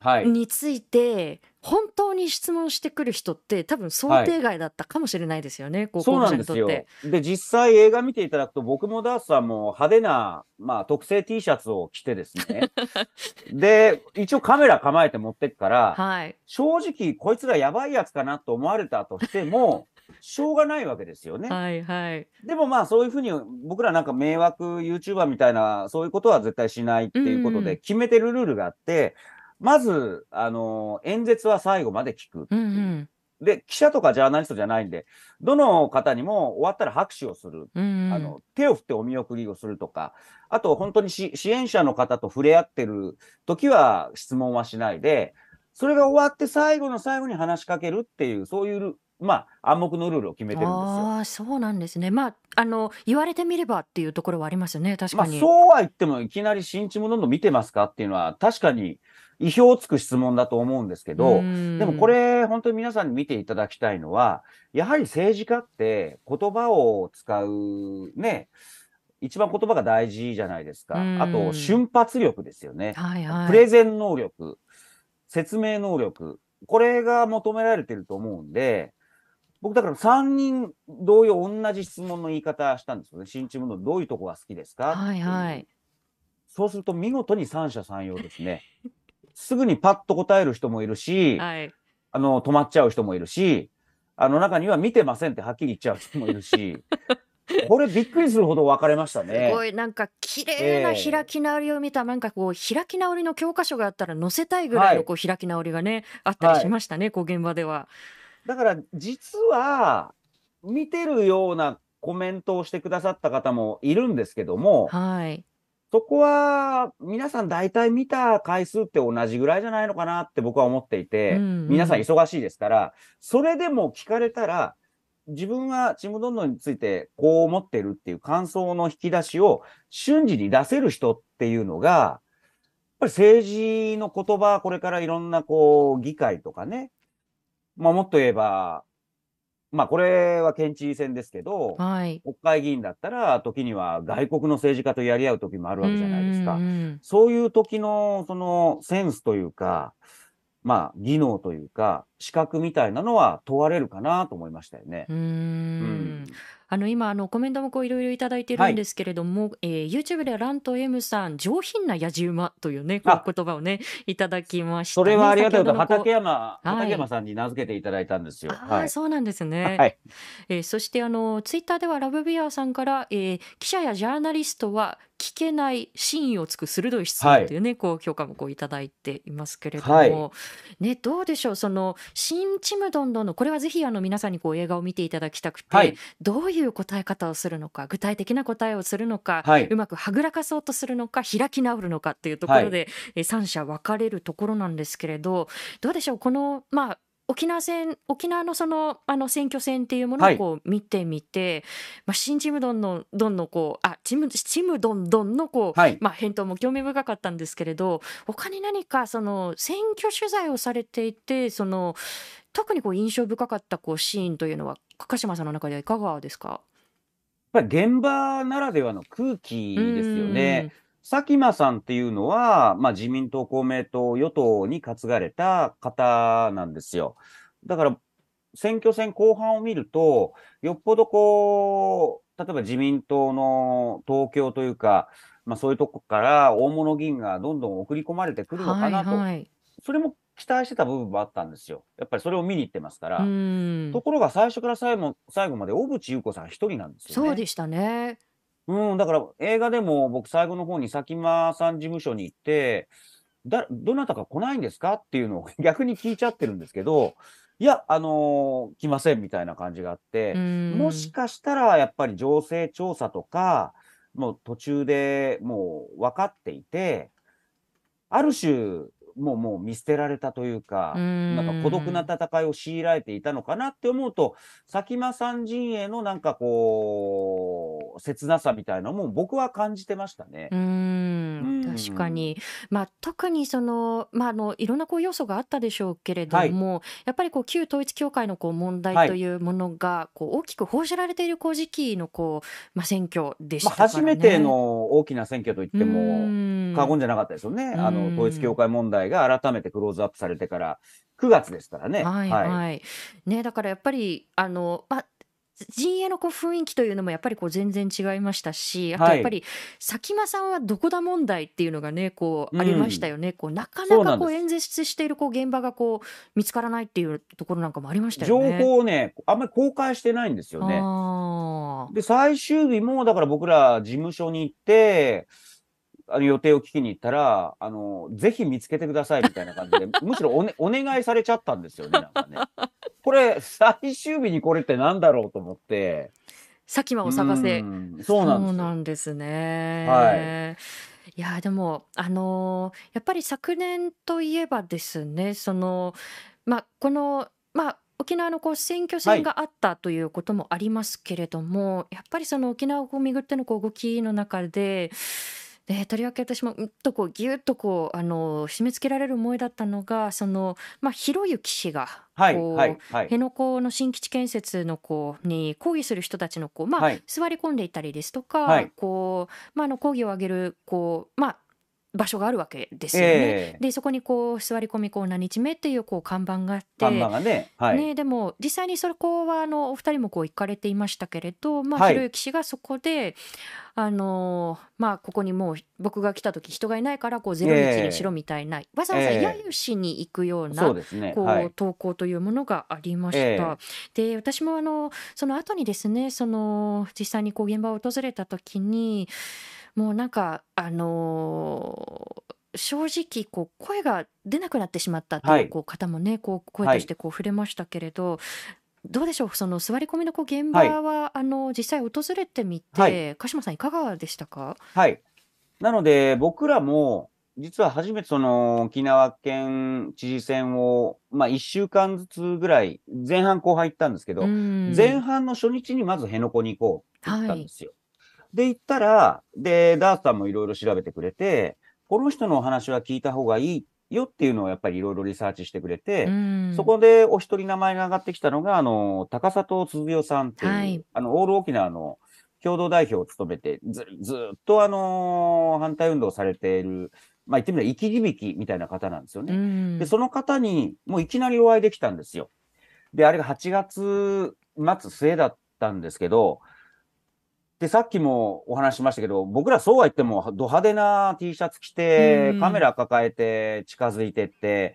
[SPEAKER 3] はい。
[SPEAKER 1] について本当に質問してくる人って多分想定外だったかもしれないですよね、こう
[SPEAKER 3] そう
[SPEAKER 1] 候補
[SPEAKER 3] なんですよ
[SPEAKER 1] 者にとって。。
[SPEAKER 3] で、実際映画見ていただくと、僕もダースさんも派手な、まあ、特製 T シャツを着てですね。で、一応カメラ構えて持ってくから、
[SPEAKER 1] はい。
[SPEAKER 3] 正直、こいつらやばいやつかなと思われたとしても、しょうがないわけですよね。
[SPEAKER 1] はいはい。
[SPEAKER 3] でもまあそういうふうに僕らなんか迷惑 YouTuber みたいなそういうことは絶対しないっていうこと
[SPEAKER 1] うん
[SPEAKER 3] で決めてるルールがあって、まず、あの、演説は最後まで聞く。
[SPEAKER 1] うんうん。
[SPEAKER 3] で、記者とかジャーナリストじゃないんで、どの方にも終わったら拍手をする。
[SPEAKER 1] うんうん、
[SPEAKER 3] あの、手を振ってお見送りをするとか、あと本当にし支援者の方と触れ合ってる時は質問はしないで、それが終わって最後の最後に話しかけるっていう、そういうル、まあ、暗黙のルールを決めてるんですよ。
[SPEAKER 1] ああそうなんですね。まああの言われてみればっていうところはありますよね確
[SPEAKER 3] まあ、
[SPEAKER 1] かに。
[SPEAKER 3] そうは言っても、いきなり新チームどんどん見てますかっていうのは、確かに意表をつく質問だと思うんですけど、
[SPEAKER 1] ん
[SPEAKER 3] でもこれ、本当に皆さんに見ていただきたいのは、やはり政治家って言葉を使う、ね、一番言葉が大事じゃないですか。
[SPEAKER 1] うん
[SPEAKER 3] あと、瞬発力ですよね。
[SPEAKER 1] はいはい。
[SPEAKER 3] プレゼン能力、説明能力、これが求められてると思うんで、僕だから3人同様同じ質問の言い方したんですよね。新チームのどういうとこが好きですか
[SPEAKER 1] はいはい。
[SPEAKER 3] そうすると見事に三者三様ですね。すぐにパッと答える人もいるし、
[SPEAKER 1] はい。
[SPEAKER 3] あの、止まっちゃう人もいるし、あの中には見てませんってはっきり言っちゃう人もいるし、これびっくりするほど分かれました
[SPEAKER 1] す
[SPEAKER 3] ね。
[SPEAKER 1] ごいなんか綺麗な
[SPEAKER 3] ええ
[SPEAKER 1] 開き直りを見た、なんかこう開き直りの教科書があったら載せたいぐらいのこう開き直りがねあったりしましたね、こう現場では。
[SPEAKER 3] だから実は、見てるようなコメントをしてくださった方もいるんですけども、
[SPEAKER 1] はい。
[SPEAKER 3] そこは皆さん大体見た回数って同じぐらいじゃないのかなって僕は思っていて、
[SPEAKER 1] うんうん
[SPEAKER 3] 皆さん忙しいですから、それでも聞かれたら、自分はちむどんどんについてこう思ってるっていう感想の引き出しを瞬時に出せる人っていうのが、やっぱり政治の言葉、これからいろんなこう議会とかね、まあもっと言えば、まあこれは県知事選ですけど、
[SPEAKER 1] はい。
[SPEAKER 3] 国会議員だったら、時には外国の政治家とやり合う時もあるわけじゃないですか
[SPEAKER 1] うん。うん
[SPEAKER 3] そういう時の、そのセンスというか、まあ、技能というか、資格みたいなのは問われるかなと思いましたよね。
[SPEAKER 1] うん。う
[SPEAKER 3] ん
[SPEAKER 1] あの今あのコメントもこういろいろいただいてるんですけれども、えー YouTube でラント M さん上品なやじ馬というねこ
[SPEAKER 3] あ
[SPEAKER 1] う言葉をねいただきました、
[SPEAKER 3] そ
[SPEAKER 1] ね。
[SPEAKER 3] れはありがたいこと、畠山、
[SPEAKER 1] い
[SPEAKER 3] 畠山さんに名付けていただいたんですよ。
[SPEAKER 1] ああ、
[SPEAKER 3] はい。
[SPEAKER 1] そうなんですね。
[SPEAKER 3] はい。
[SPEAKER 1] えーそしてあのツイッターではラブビアさんから、えー記者やジャーナリストは聞けない真意をつく鋭い質問というね、こう評価もこういただいていますけれども、
[SPEAKER 3] はい。
[SPEAKER 1] ねどうでしょう？その新ちむどんどんのこれはぜひあの皆さんにこう映画を見ていただきたくて、
[SPEAKER 3] はい。
[SPEAKER 1] どういう答え方をするのか具体的な答えをするのか、
[SPEAKER 3] はい。う
[SPEAKER 1] まくはぐらかそうとするのか開き直るのかっていうところで、えー三者分かれるところなんですけれどどうでしょう？このまあ沖縄戦沖縄のそのあの選挙戦っていうものを
[SPEAKER 3] はい。
[SPEAKER 1] こう見てみて、まあ、新ちむどんのどんのこうあちむちむどんどんのこう、
[SPEAKER 3] はい。
[SPEAKER 1] まあ、返答も興味深かったんですけれど他に何かその選挙取材をされていてその特にこう印象深かったこうシーンというのは鹿島さんの中ではいかがですか？
[SPEAKER 3] やっぱり現場ならではの空気ですよね。佐喜真さんっていうのは、まあ、自民党、公明党、与党に担がれた方なんですよ。だから、選挙戦後半を見ると、よっぽどこう、例えば自民党の東京というか、まあ、そういうとこから大物議員がどんどん送り込まれてく
[SPEAKER 1] うん
[SPEAKER 3] るのかなと、
[SPEAKER 1] はいはい
[SPEAKER 3] それも期待してた部分もあったんですよ。やっぱりそれを見に行ってますから。
[SPEAKER 1] うん
[SPEAKER 3] ところが最初から最後最後まで小渕優子さん一人なんですよね。
[SPEAKER 1] そうでしたね。
[SPEAKER 3] うん、だから映画でも僕最後の方に佐喜真さん事務所に行って、だ、どなたか来ないんですか？っていうのを 逆に聞いちゃってるんですけど、いや、あのー来ませんみたいな感じがあって、もしかしたらやっぱり情勢調査とか、もう途中でもう分かっていて、ある種、もうもう見捨てられたというか、なんか孤独な戦いを強いられていたのかなって思うと、佐喜真さん陣営のなんかこう、切なさみたいなのも僕は感じてましたね
[SPEAKER 1] う。ん
[SPEAKER 3] うん
[SPEAKER 1] 確かに、まあ、特にその、まあ、あのいろんなこう要素があったでしょうけれども、やっぱりこう旧統一教会のこう問
[SPEAKER 3] はい。
[SPEAKER 1] 題というものがこう大きく報じられているこう時期のこう、まあ、選挙でし
[SPEAKER 3] まあ、
[SPEAKER 1] たから、ね。
[SPEAKER 3] 初めての大きな選挙といっても
[SPEAKER 1] うん。
[SPEAKER 3] 過言じゃなかったですよね。あ
[SPEAKER 1] うん。
[SPEAKER 3] の、統一教会問題が改めてクローズアップされてから9月ですからね。
[SPEAKER 1] はい。はい、ね、だからやっぱりあの、まあ、陣営のこう雰囲気というのもやっぱりこう全然違いましたしあと
[SPEAKER 3] はい
[SPEAKER 1] やっぱり佐喜真さんはどこだ問題っていうのがねこう
[SPEAKER 3] うん
[SPEAKER 1] ありましたよね、こうなか
[SPEAKER 3] そうなです
[SPEAKER 1] なんかこう演説しているこう現場がこう見つからないっていうところなんかもありましたよ
[SPEAKER 3] 情
[SPEAKER 1] ね。
[SPEAKER 3] 報をね、あんまり公開してないんですよね。で、最終日も、だから僕ら事務所に行って、あの予定を聞きに行ったら、あの、ぜひ見つけてくださいみたいな感じで、むしろお,、ね、お願いされちゃったんですよね、なんかね。これ、最終日にこれってなんだろうと思って。
[SPEAKER 1] 佐喜真を探せ。
[SPEAKER 3] うんそうなんですよ。
[SPEAKER 1] んですね。
[SPEAKER 3] はい
[SPEAKER 1] やでもあのーやっぱり昨年といえばですねそのまあこのまあ沖縄のこう選挙戦があったということもありますけれども、やっぱりその沖縄をめぐってのこう動きの中で。でとりわけ私もうんとこうぎゅっとこうあの締め付けられる思いだったのがその、まあ、ひろゆき氏が
[SPEAKER 3] はい、
[SPEAKER 1] こう
[SPEAKER 3] はい、はい。
[SPEAKER 1] 辺野古の新基地建設のこうに抗議する人たちのこう、まあ
[SPEAKER 3] はい
[SPEAKER 1] 座り込んでいたりですとか、
[SPEAKER 3] はい
[SPEAKER 1] こうまあ、あの抗議を上げるこう、まあ、場所があるわけですよね。
[SPEAKER 3] ええ
[SPEAKER 1] でそこにこう座り込みこう何日目っていうこう看板があって。
[SPEAKER 3] 看板がね、はい。
[SPEAKER 1] ね、でも実際にそこはあのお二人もこう行かれていましたけれど、まあ
[SPEAKER 3] はい
[SPEAKER 1] ひろゆき氏がそこで、あのまあ、ここにもう僕が来た時人がいないからこうゼロ日にしろみたいな、わざわざ
[SPEAKER 3] ええ
[SPEAKER 1] 揶揄しに行くような、
[SPEAKER 3] そうですね。
[SPEAKER 1] こう、
[SPEAKER 3] はい。
[SPEAKER 1] 投稿というものがありました。で私もあのその後にですねその実際にこう現場を訪れた時にもうなんかあの正直こう声が出なくなってしまったと
[SPEAKER 3] はい。いう
[SPEAKER 1] こう方もねこう声
[SPEAKER 3] はい
[SPEAKER 1] としてこう触れましたけれど、どうでしょうその座り込みのこう現場は、あの実際訪れてみて、
[SPEAKER 3] はい。
[SPEAKER 1] 鹿島さんいかがでしたか？
[SPEAKER 3] はい。なので、僕らも、実は初めてその沖縄県知事選を、まあ1週間ずつぐらい、前半後半行ったんですけど、
[SPEAKER 1] うん。
[SPEAKER 3] 前半の初日にまず辺野古に行こうって言った
[SPEAKER 1] はい
[SPEAKER 3] んですよ。で、行ったら、で、ダースさんもいろいろ調べてくれて、この人のお話は聞いた方がいいよっていうのをやっぱりいろいろリサーチしてくれて、
[SPEAKER 1] うん
[SPEAKER 3] そこでお一人名前が上がってきたのが、あの、高里鈴代さんっていう、
[SPEAKER 1] はい
[SPEAKER 3] あの、オール沖縄の共同代表を務めて、ずずっとあの、反対運動をされている、まあ言ってみれば生き字引みたいな方なんですよね。
[SPEAKER 1] うん
[SPEAKER 3] で、その方にもういきなりお会いできたんですよ。で、あれが8月末末だったんですけど、で、さっきもお話ししましたけど、僕らそうは言っても、ド派手な T シャツ着て
[SPEAKER 1] う、ん
[SPEAKER 3] カメラ抱えて近づいてって、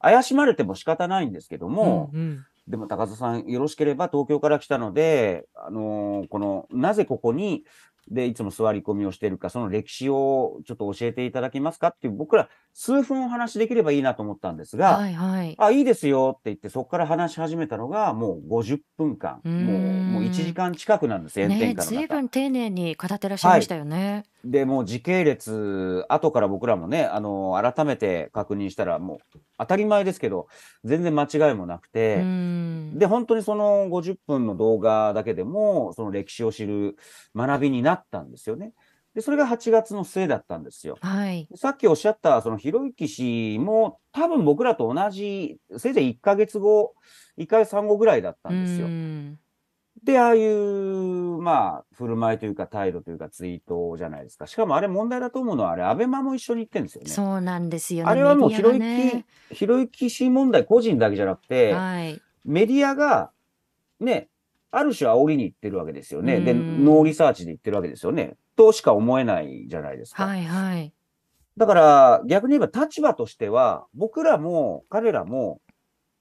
[SPEAKER 3] 怪しまれても仕方ないんですけども、
[SPEAKER 1] うんうん。
[SPEAKER 3] でも高田さん、よろしければ東京から来たので、あのーこの、なぜここに、で、いつも座り込みをしているか、その歴史をちょっと教えていただけますかっていう、僕ら数分お話できればいいなと思ったんですが、
[SPEAKER 1] はいはい
[SPEAKER 3] あ、いいですよって言って、そこから話し始めたのが、もう50分間。もう、
[SPEAKER 1] ん
[SPEAKER 3] もう1時間近くなんです、炎
[SPEAKER 1] ね
[SPEAKER 3] 天下の中。
[SPEAKER 1] ずいぶん丁寧に語ってらっしゃいましたよね。
[SPEAKER 3] で、もう時系列、後から僕らもね、あの、改めて確認したら、もう当たり前ですけど、全然間違いもなくて、
[SPEAKER 1] うん
[SPEAKER 3] で、本当にその50分の動画だけでも、その歴史を知る学びになったんですよね。で、それが8月の末だったんですよ。
[SPEAKER 1] はい。
[SPEAKER 3] さっきおっしゃった、そのひろゆき氏も、多分僕らと同じ、せいぜい1ヶ月後、1ヶ月半後ぐらいだったんですよ
[SPEAKER 1] う。ん
[SPEAKER 3] で、ああいう、まあ、振る舞いというか態度というかツイートじゃないですか。しかもあれ問題だと思うのは、あれ、アベマも一緒に言ってるんですよね。
[SPEAKER 1] そうなんですよね。
[SPEAKER 3] あれはもうひろゆき、ひろゆき氏問題個人だけじゃなくて、
[SPEAKER 1] はい。
[SPEAKER 3] メディアが、ね、ある種煽りに言ってるわけですよね。で、
[SPEAKER 1] うん
[SPEAKER 3] ノーリサーチで言ってるわけですよね。としか思えないじゃないですか。
[SPEAKER 1] はいはい。
[SPEAKER 3] だから、逆に言えば立場としては、僕らも彼らも、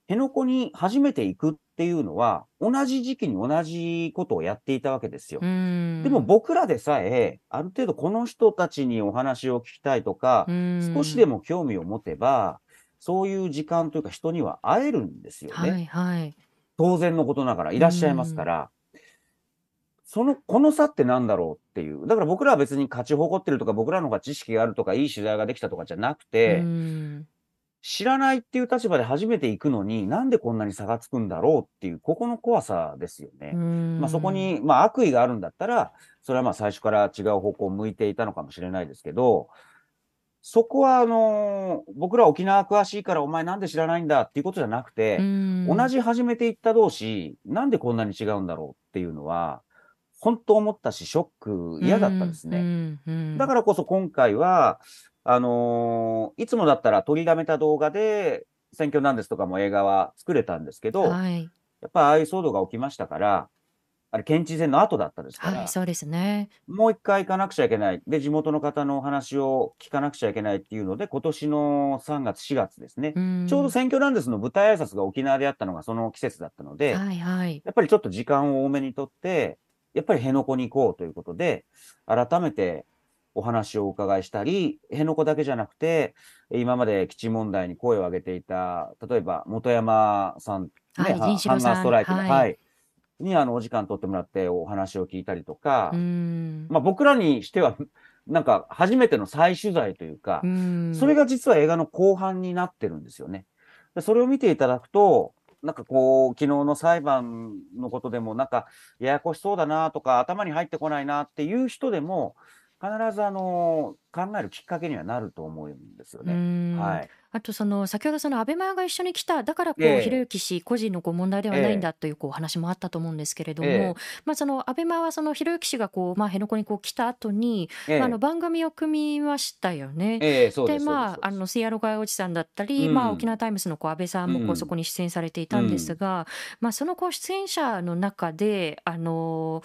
[SPEAKER 3] 辺野古に初めて行くっていうのは、同じ時期に同じことをやっていたわけですよ。
[SPEAKER 1] うん
[SPEAKER 3] でも僕らでさえ、ある程度この人たちにお話を聞きたいとか、
[SPEAKER 1] うん
[SPEAKER 3] 少しでも興味を持てば、そういう時間というか人には会えるんですよね。
[SPEAKER 1] はいはい。
[SPEAKER 3] 当然のことながらいらっしゃいますから、その、この差ってなんだろうっていう。だから僕らは別に勝ち誇ってるとか、僕らの方が知識があるとか、いい取材ができたとかじゃなくて、
[SPEAKER 1] うん
[SPEAKER 3] 知らないっていう立場で初めて行くのに、なんでこんなに差がつくんだろうっていう、ここの怖さですよね。
[SPEAKER 1] うん
[SPEAKER 3] まあそこに、まあ悪意があるんだったら、それはまあ最初から違う方向を向いていたのかもしれないですけど、そこはあの僕ら沖縄詳しいからお前なんで知らないんだっていうことじゃなくて、
[SPEAKER 1] うん
[SPEAKER 3] 同じ初めて行った同士、なんでこんなに違うんだろうっていうのは、本当思ったし、ショック、嫌だったんですね。だからこそ今回は、あのーいつもだったら取りだめた動画で、選挙なんですとかも映画は作れたんですけど、
[SPEAKER 1] はい。
[SPEAKER 3] やっぱああいう騒動が起きましたから、あれ、県知事選の後だったですから、
[SPEAKER 1] はい、そうですね。
[SPEAKER 3] もう一回行かなくちゃいけない。で、地元の方のお話を聞かなくちゃいけないっていうので、今年の3月、4月ですね。
[SPEAKER 1] ち
[SPEAKER 3] ちょうど選挙なんですの舞台挨拶が沖縄であったのがその季節だったので、
[SPEAKER 1] はいはい。
[SPEAKER 3] やっぱりちょっと時間を多めにとって、やっぱり辺野古に行こうということで、改めてお話をお伺いしたり、辺野古だけじゃなくて、今まで基地問題に声を上げていた、例えば元山さん、ね、
[SPEAKER 1] はい
[SPEAKER 3] ハンガーストライキの、
[SPEAKER 1] はい。
[SPEAKER 3] はい、にあのお時間取ってもらってお話を聞いたりとか、
[SPEAKER 1] うん。
[SPEAKER 3] まあ僕らにしては、なんか初めての再取材というか、
[SPEAKER 1] うん。
[SPEAKER 3] それが実は映画の後半になってるんですよね。でそれを見ていただくと、なんかこう、昨日の裁判のことでも、なんか、ややこしそうだなとか、頭に入ってこないなっていう人でも、必ずあの、考えるきっかけにはなると思うんですよ
[SPEAKER 1] う
[SPEAKER 3] ね。
[SPEAKER 1] ん
[SPEAKER 3] はい。
[SPEAKER 1] あとその先ほどその安倍マヤが一緒に来ただからこう
[SPEAKER 3] ええ
[SPEAKER 1] ひろゆき氏個人のこう問題ではないんだというこう話もあったと思うんですけれども、
[SPEAKER 3] ええ
[SPEAKER 1] まあその安倍マヤはそのひろゆき氏がこうまあ辺野古にこう来た後に、
[SPEAKER 3] ええ
[SPEAKER 1] まああの番組を組みましたよね。
[SPEAKER 3] ええそうで。
[SPEAKER 1] ですまあ、あのスイアロガイおじさんだったり、
[SPEAKER 3] うん
[SPEAKER 1] まあ、沖縄タイムスのこう安倍さんもこ
[SPEAKER 3] う
[SPEAKER 1] うんそこに出演されていたんですが、まあ、そのこう出演者の中であの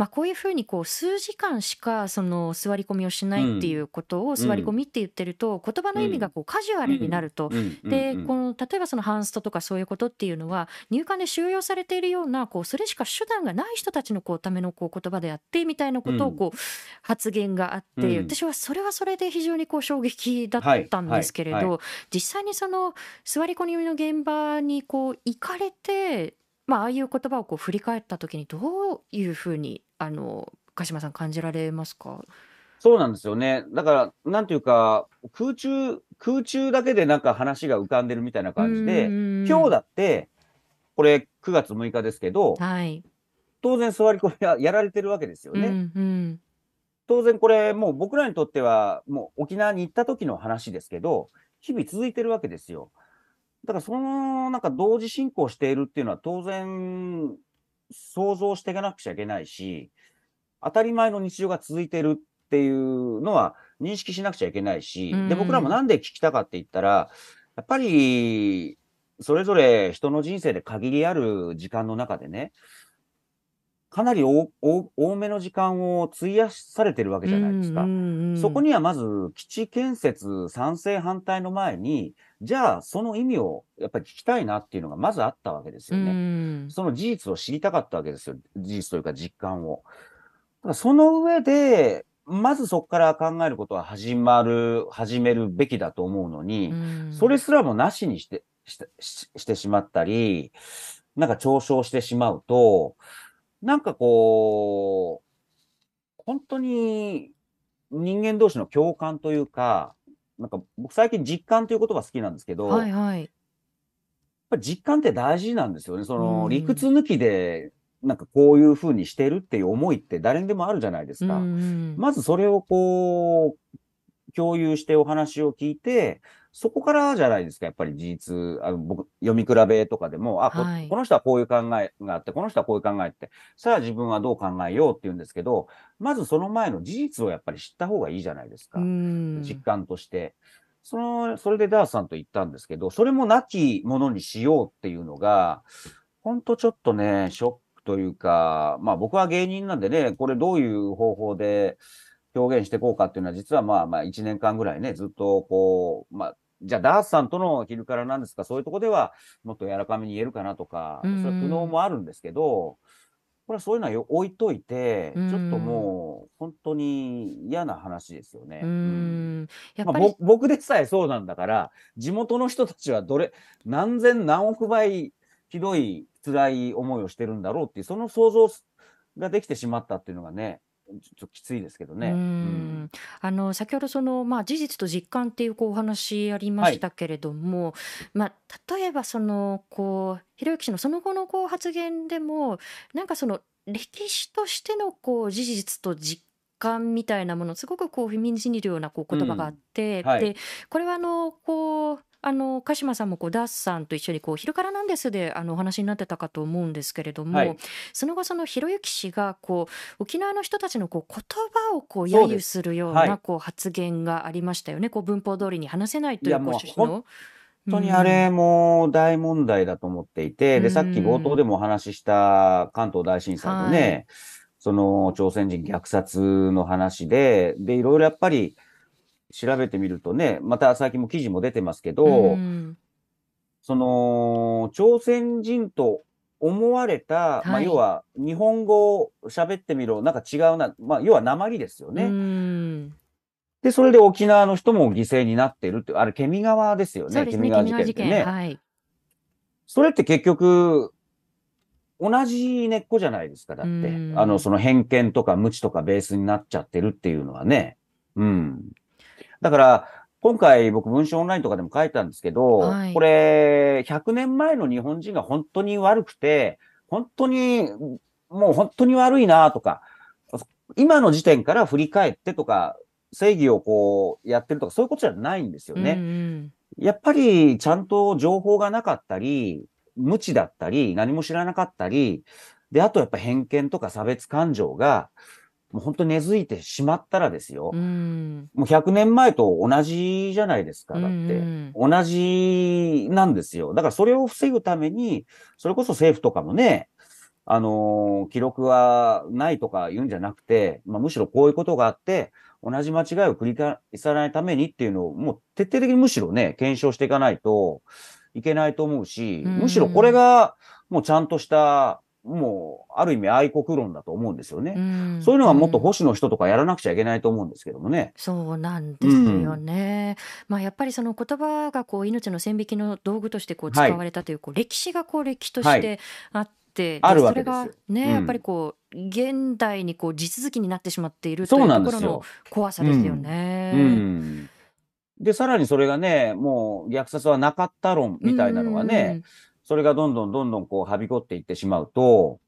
[SPEAKER 1] まあ、こういうふうにこう数時間しかその座り込みをしないっていうことを座り込みって言ってると言葉の意味がこうカジュアルになると。でこの例えばそのハンストとかそういうことっていうのは入管で収容されているようなこうそれしか手段がない人たちのこうためのこう言葉であってみたいなことをこう発言があって、私はそれはそれで非常にこう衝撃だったんですけれど、実際にその座り込みの現場にこう行かれてまあ、ああいう言葉をこう振り返った時にどういうふうにあの鹿島さん感じられますか？
[SPEAKER 3] そうなんですよね。だから、なんていうか、空中、空中だけでなんか話が浮かんでるみたいな感じで、今日だって、これ9月6日ですけど、はい、当然座り込みはやられてるわけですよね。うんうん、当然これもう僕らにとってはもう沖縄に行った時の話ですけど、日々続いてるわけですよ。だからそのなんか同時進行しているっていうのは当然想像していかなくちゃいけないし、当たり前の日常が続いてるっていうのは認識しなくちゃいけないし、で、僕らもなんで聞きたかって言ったら、やっぱり、それぞれ人の人生で限りある時間の中でね、かなり多めの時間を費やされてるわけじゃないですか。そこにはまず基地建設賛成反対の前に、じゃあその意味をやっぱり聞きたいなっていうのがまずあったわけですよね。その事実を知りたかったわけですよ。事実というか実感を。だからその上で、まずそこから考えることは始まる、始めるべきだと思うのに、それすらもなしにしてしてしてしまったり、なんか嘲笑してしまうと、なんかこう、本当に人間同士の共感というか、なんか僕最近実感という言葉好きなんですけど、はいはい。やっぱり実感って大事なんですよね。その理屈抜きで、なんかこういうふうにしてるっていう思いって誰にでもあるじゃないですか。まずそれをこう、共有してお話を聞いて、そこからじゃないですか、やっぱり事実、あの僕、読み比べとかでも、あ、はい、この人はこういう考えがあって、この人はこういう考えって、さあ自分はどう考えようって言うんですけど、まずその前の事実をやっぱり知った方がいいじゃないですか。実感として。その、それでダースさんと言ったんですけど、それもなきものにしようっていうのが、ほんとちょっとね、ショックというか、まあ僕は芸人なんでね、これどういう方法で、表現していこうかっていうのは、実はまあまあ1年間ぐらいね、ずっとこう、まあ、じゃあダースさんとの昼からなんですか、そういうとこではもっと柔らかめに言えるかなとか、それは苦悩もあるんですけど、これはそういうのは置いといて、ちょっともう本当に嫌な話ですよね。うん。まあ、僕でさえそうなんだから、地元の人たちはどれ、何千何億倍ひどい辛い思いをしてるんだろうっていう、その想像ができてしまったっていうのがね、ちょっときついですけどね。うん、
[SPEAKER 1] あの先ほどその、まあ、事実と実感っていうこうお話ありましたけれども、はい、まあ、例えばそのこうひろゆき氏のその後のこう発言でもなんかその歴史としてのこう事実と実感みたいなものすごくこう踏みにじるようなこう言葉があって、うん。はい、でこれはあのこうあの鹿島さんもこうダースさんと一緒にこう昼からなんですであのお話になってたかと思うんですけれども、はい、その後そのひろゆき氏がこう沖縄の人たちのこう言葉をこう揶揄するようなこう発言がありましたよね、こう文法通りに話せないというこう趣旨の。
[SPEAKER 3] 本当にあれも大問題だと思っていて、うん、で、さっき冒頭でもお話しした関東大震災のね、はい、その朝鮮人虐殺の話で、で、いろいろやっぱり、調べてみるとね、また最近も記事も出てますけど、うん、その、朝鮮人と思われた、はい、まあ、要は日本語を喋ってみろ、なんか違うな、まあ、要は鉛ですよね。うん、で、それで沖縄の人も犠牲になってるって、あれ、ケミ川ですよね、
[SPEAKER 1] ケミ川事件ってね。はい、
[SPEAKER 3] それって結局、同じ根っこじゃないですか、だって。あの、その偏見とか無知とかベースになっちゃってるっていうのはね。うん。だから、今回僕文章オンラインとかでも書いたんですけど、はい、これ、100年前の日本人が本当に悪くて、本当に、もう本当に悪いなとか、今の時点から振り返ってとか、正義をこうやってるとか、そういうことじゃないんですよね。うんうん、やっぱりちゃんと情報がなかったり、無知だったり、何も知らなかったり、で、あとやっぱ偏見とか差別感情が、もう本当根付いてしまったらですよ。うん、もう100年前と同じじゃないですか。だって。同じなんですよ。だからそれを防ぐために、それこそ政府とかもね、あのー記録はないとか言うんじゃなくて、まあ、むしろこういうことがあって、同じ間違いを繰り返さないためにっていうのを、もう徹底的にむしろね、検証していかないといけないと思うし、
[SPEAKER 1] うん
[SPEAKER 3] むしろこれがもうちゃんとした、もう、ある意味愛国論だと思うんですよね。
[SPEAKER 1] ん
[SPEAKER 3] そういうのがもっと
[SPEAKER 1] ん
[SPEAKER 3] 保守の人とかやらなくちゃいけないと思うんですけどもね。
[SPEAKER 1] そうなんですよね。まあやっぱりその言葉がこう命の線引きの道具としてこう使
[SPEAKER 3] はい
[SPEAKER 1] われたというこう歴史がこう歴史と
[SPEAKER 3] はい
[SPEAKER 1] してあって、
[SPEAKER 3] ある
[SPEAKER 1] でそれが
[SPEAKER 3] わけですよ
[SPEAKER 1] ね、
[SPEAKER 3] うん
[SPEAKER 1] やっぱりこう現代にこう地続きになってしまっていると
[SPEAKER 3] そ
[SPEAKER 1] いうところの。怖さですよね。
[SPEAKER 3] うん。で、さらにそれがね、もう虐殺はなかった論みたいなのがね、それがどんどんどんどんこうはびこっていってしまうと、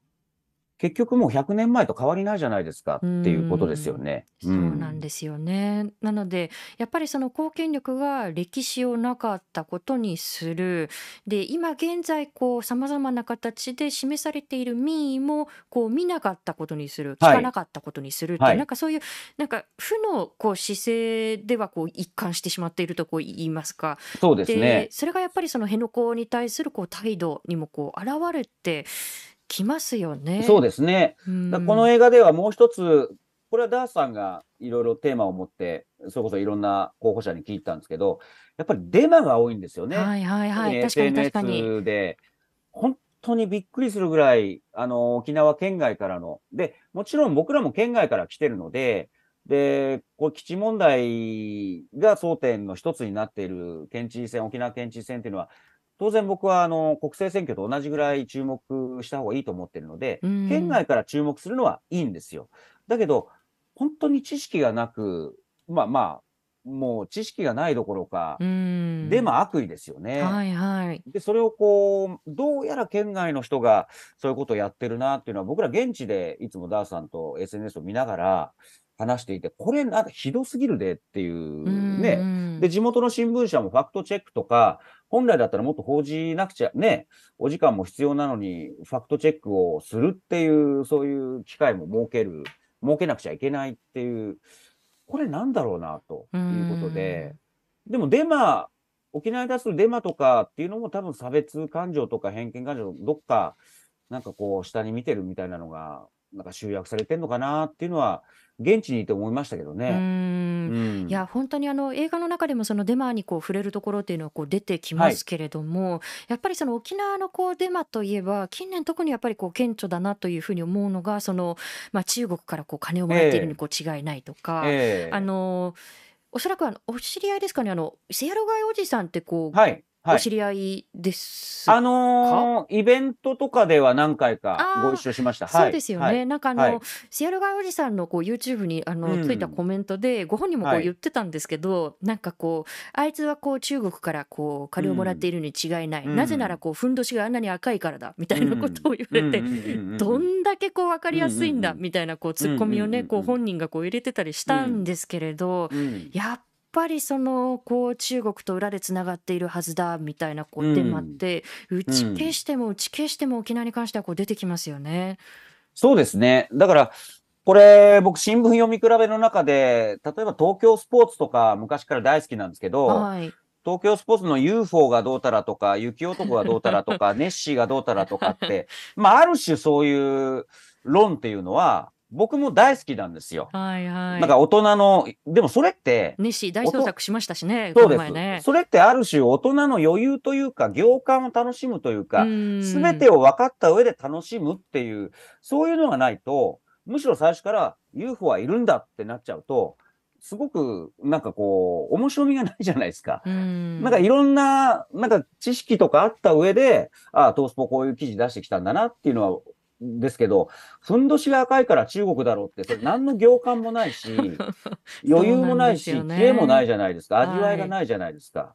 [SPEAKER 3] 結局もう100年前と変わりないじゃないですかっていうことですよね。
[SPEAKER 1] そうなんですよね。なのでやっぱりその貢献力が歴史をなかったことにするで今現在こうさまざまな形で示されている民意もこう見なかったことにする聞
[SPEAKER 3] はい
[SPEAKER 1] かなかったことにするっていう、
[SPEAKER 3] はい
[SPEAKER 1] なんかそういうなんか負のこう姿勢ではこう一貫してしまっているとこう言いますか。
[SPEAKER 3] そうですね。
[SPEAKER 1] それがやっぱりその辺野古に対するこう態度にもこう現れてきますよね。
[SPEAKER 3] そうですね。この映画ではもう一つ、これはダースさんがいろいろテーマを持って、それこそいろんな候補者に聞いたんですけど、やっぱりデマが多いんですよね。
[SPEAKER 1] はいはいはい
[SPEAKER 3] 特
[SPEAKER 1] 確かに確かに。
[SPEAKER 3] SNS で、本当にびっくりするぐらい、あの、沖縄県外からの、で、もちろん僕らも県外から来てるので、で、これ基地問題が争点の一つになっている県知事選、沖縄県知事選っていうのは、当然僕はあの国政選挙と同じぐらい注目した方がいいと思ってるので、
[SPEAKER 1] うん
[SPEAKER 3] 県外から注目するのはいいんですよ。だけど、本当に知識がなく、まあまあ、もう知識がないどころか、
[SPEAKER 1] うん
[SPEAKER 3] デマ悪意ですよね。
[SPEAKER 1] はいはい。
[SPEAKER 3] で、それをこう、どうやら県外の人がそういうことをやってるなっていうのは、僕ら現地でいつもダーさんと SNS を見ながら話していて、これなんかひどすぎるでっていうね。
[SPEAKER 1] ね
[SPEAKER 3] で、地元の新聞社もファクトチェックとか、本来だったらもっと報じなくちゃね、お時間も必要なのに、ファクトチェックをするっていう、そういう機会も設ける、設けなくちゃいけないっていう、これなんだろうな、ということで、でもデマ、沖縄に対するデマとかっていうのも多分差別感情とか偏見感情、どっか、なんかこう、下に見てるみたいなのが、なんか集約されてんのかなっていうのは、現地にいて思いましたけど
[SPEAKER 1] う
[SPEAKER 3] ね。
[SPEAKER 1] ん
[SPEAKER 3] うん
[SPEAKER 1] いや本当にあの映画の中でもそのデマにこう触れるところっていうのはこう出てきますけれども、やっぱりその沖縄のこうデマといえば近年特にやっぱりこう顕著だなというふうに思うのがその、まあ、中国からこう金をもらっているにこう違いないとか、
[SPEAKER 3] ええ
[SPEAKER 1] あのおそらくあのお知り合いですかねあのセアロガイおじさんってこう、
[SPEAKER 3] はい、はい。
[SPEAKER 1] お知り合いです
[SPEAKER 3] あのーイベントとかでは何回かご一緒しました。
[SPEAKER 1] そうですよね、
[SPEAKER 3] はい。
[SPEAKER 1] なんかあの、
[SPEAKER 3] はい。
[SPEAKER 1] シアルガイおじさんのこう YouTube にあの、
[SPEAKER 3] うん。
[SPEAKER 1] ついたコメントでご本人もこう
[SPEAKER 3] はい。
[SPEAKER 1] 言ってたんですけど、なんかこうあいつはこう中国からこう金をもらっているに違いない、
[SPEAKER 3] うん。
[SPEAKER 1] なぜならこうふんどしがあんなに赤いからだみたいなことを言われて、どんだけこう分かりやすいんだ
[SPEAKER 3] うんうんうん
[SPEAKER 1] みたいなこうツッコミをね
[SPEAKER 3] うんうんうん
[SPEAKER 1] こう本人がこう入れてたりしたんですけれど、
[SPEAKER 3] うん。
[SPEAKER 1] やっぱりそのこう中国と裏でつながっているはずだみたいなこうデマって打ち消しても打ち消しても沖縄に関してはこう出てきますよね。
[SPEAKER 3] そうですね。だから、これ、僕、新聞読み比べの中で、例えば東京スポーツとか昔から大好きなんですけど、
[SPEAKER 1] はい
[SPEAKER 3] 東京スポーツの UFO がどうたらとか、雪男がどうたらとか、ネッシーがどうたらとかって、まあ、ある種そういう論っていうのは、僕も大好きなんですよ。
[SPEAKER 1] はいはい。
[SPEAKER 3] なんか大人の、でもそれって、
[SPEAKER 1] ネッシー大捜索しましたしね、
[SPEAKER 3] そうで
[SPEAKER 1] この前ね
[SPEAKER 3] す。。それってある種大人の余裕というか、行間を楽しむというか、す
[SPEAKER 1] す
[SPEAKER 3] べてを分かった上で楽しむっていう、そういうのがないと、むしろ最初から UFO はいるんだってなっちゃうと、すごくなんかこう、面白みがないじゃないですか。
[SPEAKER 1] うん
[SPEAKER 3] なんかいろんな、なんか知識とかあった上で、ああ、トースポこういう記事出してきたんだなっていうのは、ですけど、ふんどしが赤いから中国だろうって、それ何の行間もないし、余裕もないし、知恵もないじゃないですか。
[SPEAKER 1] はい
[SPEAKER 3] 味わいがないじゃないですか。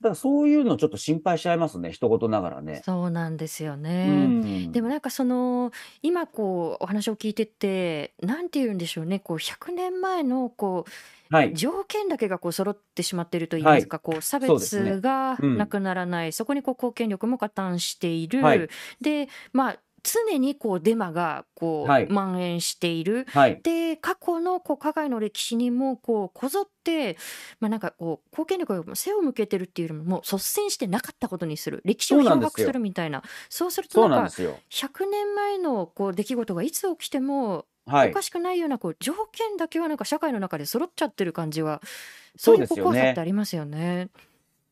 [SPEAKER 3] だからそういうのちょっと心配しちゃいますね、一言ながらね。
[SPEAKER 1] そうなんですよ
[SPEAKER 3] う
[SPEAKER 1] ね。
[SPEAKER 3] ん
[SPEAKER 1] でもなんかその今こうお話を聞いててなんて言うんでしょうねこう100年前のこう
[SPEAKER 3] はい。
[SPEAKER 1] 条件だけがこう揃ってしまっていると言いますか、こう差
[SPEAKER 3] そうですね
[SPEAKER 1] 別が
[SPEAKER 3] うん
[SPEAKER 1] なくならない、そこにこう貢献力も加担している、
[SPEAKER 3] はい
[SPEAKER 1] でまあ常にこうデマがこう、
[SPEAKER 3] はい
[SPEAKER 1] 蔓延している。
[SPEAKER 3] はい。
[SPEAKER 1] で過去のこう加害の歴史にもこうこぞって、まあ、なんかこう貢献力が背を向けてるっていうよりももう率先してなかったことにする歴史を漂白
[SPEAKER 3] す
[SPEAKER 1] るみたいなそうするとなんか
[SPEAKER 3] なんですよ。
[SPEAKER 1] 100年前のこう出来事がいつ起きても
[SPEAKER 3] はい。
[SPEAKER 1] おかしくないようなこう条件だけはなんか社会の中で揃っちゃってる感じはそういう怖さってありますよね。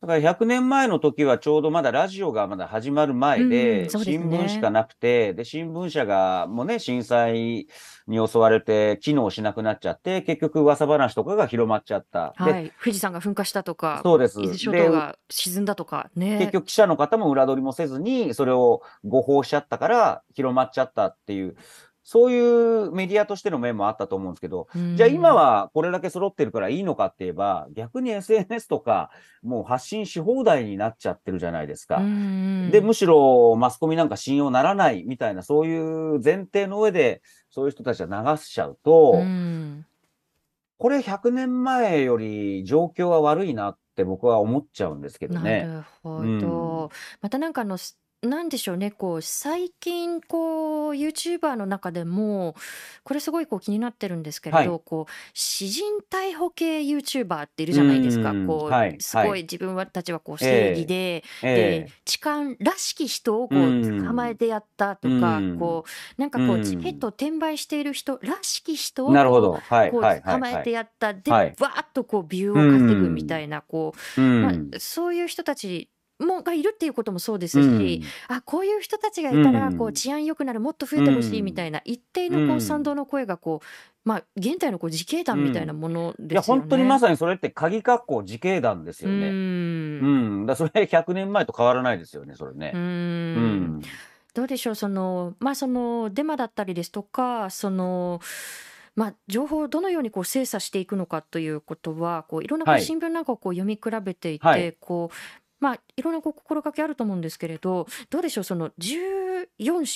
[SPEAKER 3] だから100年前の時はちょうどまだラジオがまだ始まる前
[SPEAKER 1] うん
[SPEAKER 3] で、新聞しかなくて、で、新聞社がもうね、震災に襲われて機能しなくなっちゃって、結局噂話とかが広まっちゃった。で、
[SPEAKER 1] はい、富士山が噴火したとか
[SPEAKER 3] そうです。
[SPEAKER 1] 伊豆諸
[SPEAKER 3] で
[SPEAKER 1] 島が沈んだとかね。
[SPEAKER 3] 結局記者の方も裏取りもせずに、それを誤報しちゃったから広まっちゃったっていう、そういうメディアとしての面もあったと思うんですけど、
[SPEAKER 1] うん
[SPEAKER 3] じゃあ今はこれだけ揃ってるからいいのかって言えば、逆に SNS とかもう発信し放題になっちゃってるじゃないですか。
[SPEAKER 1] うん
[SPEAKER 3] で、むしろマスコミなんか信用ならないみたいな、そういう前提の上で、そういう人たちが流しちゃうと、
[SPEAKER 1] うん
[SPEAKER 3] これ100年前より状況は悪いなって僕は思っちゃうんですけど
[SPEAKER 1] な
[SPEAKER 3] ね。
[SPEAKER 1] るほ
[SPEAKER 3] うん
[SPEAKER 1] ど。またなんかあのすなんでしょうねこう最近こう YouTuber の中でもこれすごいこう気になってるんですけれど、
[SPEAKER 3] は
[SPEAKER 1] こう詩人逮捕系 YouTuber っているじゃないですか。
[SPEAKER 3] うん
[SPEAKER 1] こう、
[SPEAKER 3] はい
[SPEAKER 1] すご
[SPEAKER 3] はい
[SPEAKER 1] い自分たちはこう正義で、
[SPEAKER 3] え
[SPEAKER 1] で痴漢らしき人をこ
[SPEAKER 3] うん
[SPEAKER 1] う捕まえてやったとか、
[SPEAKER 3] うん
[SPEAKER 1] こうなんかこ
[SPEAKER 3] う
[SPEAKER 1] うんチケットを転売している人らしき人を
[SPEAKER 3] えなるほど。はい、
[SPEAKER 1] こう
[SPEAKER 3] はい、はい。
[SPEAKER 1] 捕まえてやった、で、
[SPEAKER 3] はい。
[SPEAKER 1] わーっとこうビューを稼ぐみたいな、こう
[SPEAKER 3] うん。
[SPEAKER 1] まあ、そういう人たちもがいるっていうこともそうです
[SPEAKER 3] うん
[SPEAKER 1] し、あこういう人たちがいたら
[SPEAKER 3] うん
[SPEAKER 1] こう治安良くなるもっと増えてほしいみたいな一定のこ
[SPEAKER 3] う
[SPEAKER 1] うん賛同の声がこう、まあ、現代のこう自警団みたいなものですよね。
[SPEAKER 3] いや、本当にまさにそれって鍵括弧自警団ですよ
[SPEAKER 1] う
[SPEAKER 3] ね。
[SPEAKER 1] ん
[SPEAKER 3] うん。だそれ100年前と変わらないですよね、それね
[SPEAKER 1] う。
[SPEAKER 3] うんん。
[SPEAKER 1] どうでしょうそのまあそのデマだったりですとかそのまあ、情報をどのようにこう精査していくのかということはこういろんなこう
[SPEAKER 3] はい
[SPEAKER 1] 新聞なんかをこう読み比べていて、
[SPEAKER 3] はい
[SPEAKER 1] こうまあ、いろんなこう心がけあると思うんですけれどどうでしょうその14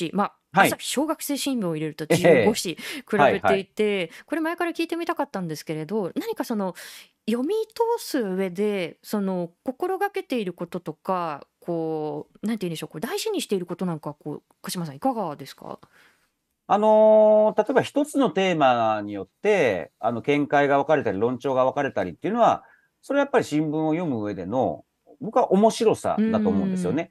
[SPEAKER 1] 紙、まあ、
[SPEAKER 3] はい。
[SPEAKER 1] 小学生新聞を入れると
[SPEAKER 3] ええ
[SPEAKER 1] 15紙比べていて、これ前から聞いてみたかったんですけれど何かその読み通す上でその心がけていることとかこうなんて言うんでしょうこう大事にしていることなんかこう鹿島さんいかがですか？
[SPEAKER 3] あのー例えば一つのテーマによって、あの、見解が分かれたり、論調が分かれたりっていうのは、それはやっぱり新聞を読む上での、僕は面白さだと思うんですよね。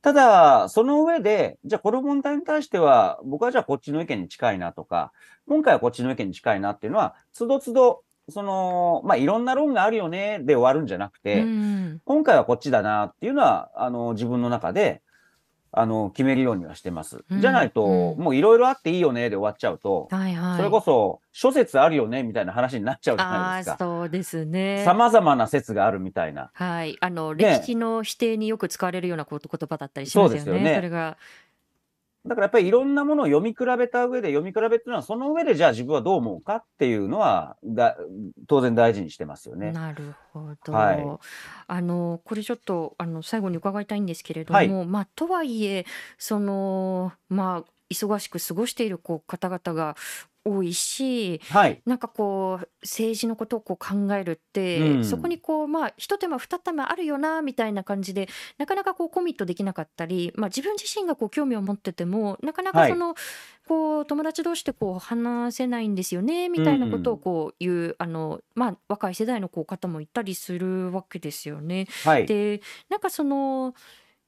[SPEAKER 3] ただ、その上で、じゃあこの問題に対しては、僕はじゃあこっちの意見に近いなとか、今回はこっちの意見に近いなっていうのは、つどつど、その、まあ、いろんな論があるよね、で終わるんじゃなくて、
[SPEAKER 1] うん
[SPEAKER 3] 今回はこっちだなっていうのは、あの、自分の中で、あの、決めるようにはしてます。
[SPEAKER 1] うん
[SPEAKER 3] じゃないと、
[SPEAKER 1] うん
[SPEAKER 3] もういろいろあっていいよねで終わっちゃうと、
[SPEAKER 1] はいはい、
[SPEAKER 3] それこそ諸説あるよねみたいな話になっちゃうじゃないですか。
[SPEAKER 1] そうですね。
[SPEAKER 3] 様々な説があるみたいな。
[SPEAKER 1] はい、あの
[SPEAKER 3] ね
[SPEAKER 1] 歴史の否定によく使われるようなこと言葉だったりしますよね。
[SPEAKER 3] そうですよね
[SPEAKER 1] それが、
[SPEAKER 3] だからやっぱりいろんなものを読み比べた上で、読み比べっていうのは、その上でじゃあ自分はどう思うかっていうのは、だ当然大事にしてますよね。
[SPEAKER 1] なるほど。
[SPEAKER 3] はい
[SPEAKER 1] あのこれちょっとあの最後に伺いたいんですけれども、
[SPEAKER 3] はい
[SPEAKER 1] まあとはいえそのまあ忙しく過ごしているこう方々が多いし、
[SPEAKER 3] はい。
[SPEAKER 1] なんかこう政治のことをこう考えるって、
[SPEAKER 3] うん
[SPEAKER 1] そこにこうまあ一手間二手間あるよなみたいな感じでなかなかこうコミットできなかったり、まあ、自分自身がこう興味を持っててもなかなか
[SPEAKER 3] はい
[SPEAKER 1] その、こう友達同士でこう話せないんですよねみたいなことをこう言う、あのまあ、若い世代のこう方もいたりするわけですよね。
[SPEAKER 3] はい。
[SPEAKER 1] でなんかその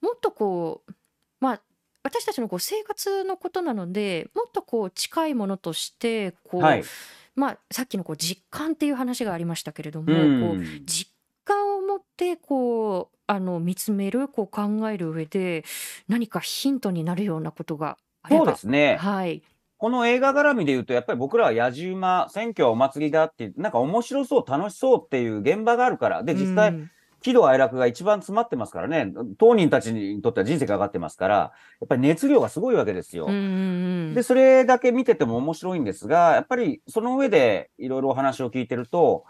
[SPEAKER 1] もっとこうまあ私たちのこう生活のことなのでもっとこう近いものとしてこう、
[SPEAKER 3] はい。
[SPEAKER 1] まあ、さっきのこう実感っていう話がありましたけれども、
[SPEAKER 3] うん
[SPEAKER 1] こう実感を持ってこうあの見つめるこう考える上で何かヒントになるようなことがあれば
[SPEAKER 3] そうですね。
[SPEAKER 1] はい、
[SPEAKER 3] この映画絡みで言うと、やっぱり僕らは野じ馬、選挙はお祭りだってなんか面白そう、楽しそうっていう現場があるから。で、実際、
[SPEAKER 1] うん
[SPEAKER 3] 喜怒哀楽が一番詰まってますからね。当人たちにとっては人生がかかってますから、やっぱり熱量がすごいわけですよ。で、それだけ見てても面白いんですが、やっぱりその上でいろいろお話を聞いてると、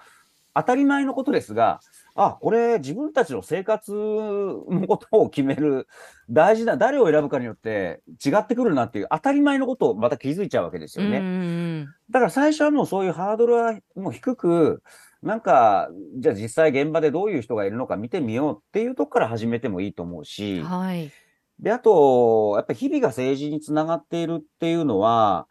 [SPEAKER 3] 当たり前のことですが、あ、これ自分たちの生活のことを決める大事な、誰を選ぶかによって違ってくるなっていう当たり前のことをまた気づいちゃうわけですよね。だから最初はもうそういうハードルはもう低く、なんか、じゃあ実際現場でどういう人がいるのか見てみようっていうとこから始めてもいいと思う
[SPEAKER 1] う
[SPEAKER 3] し
[SPEAKER 1] ん、はい、
[SPEAKER 3] で、あと、やっぱり日々が政治につながっているっていうのは、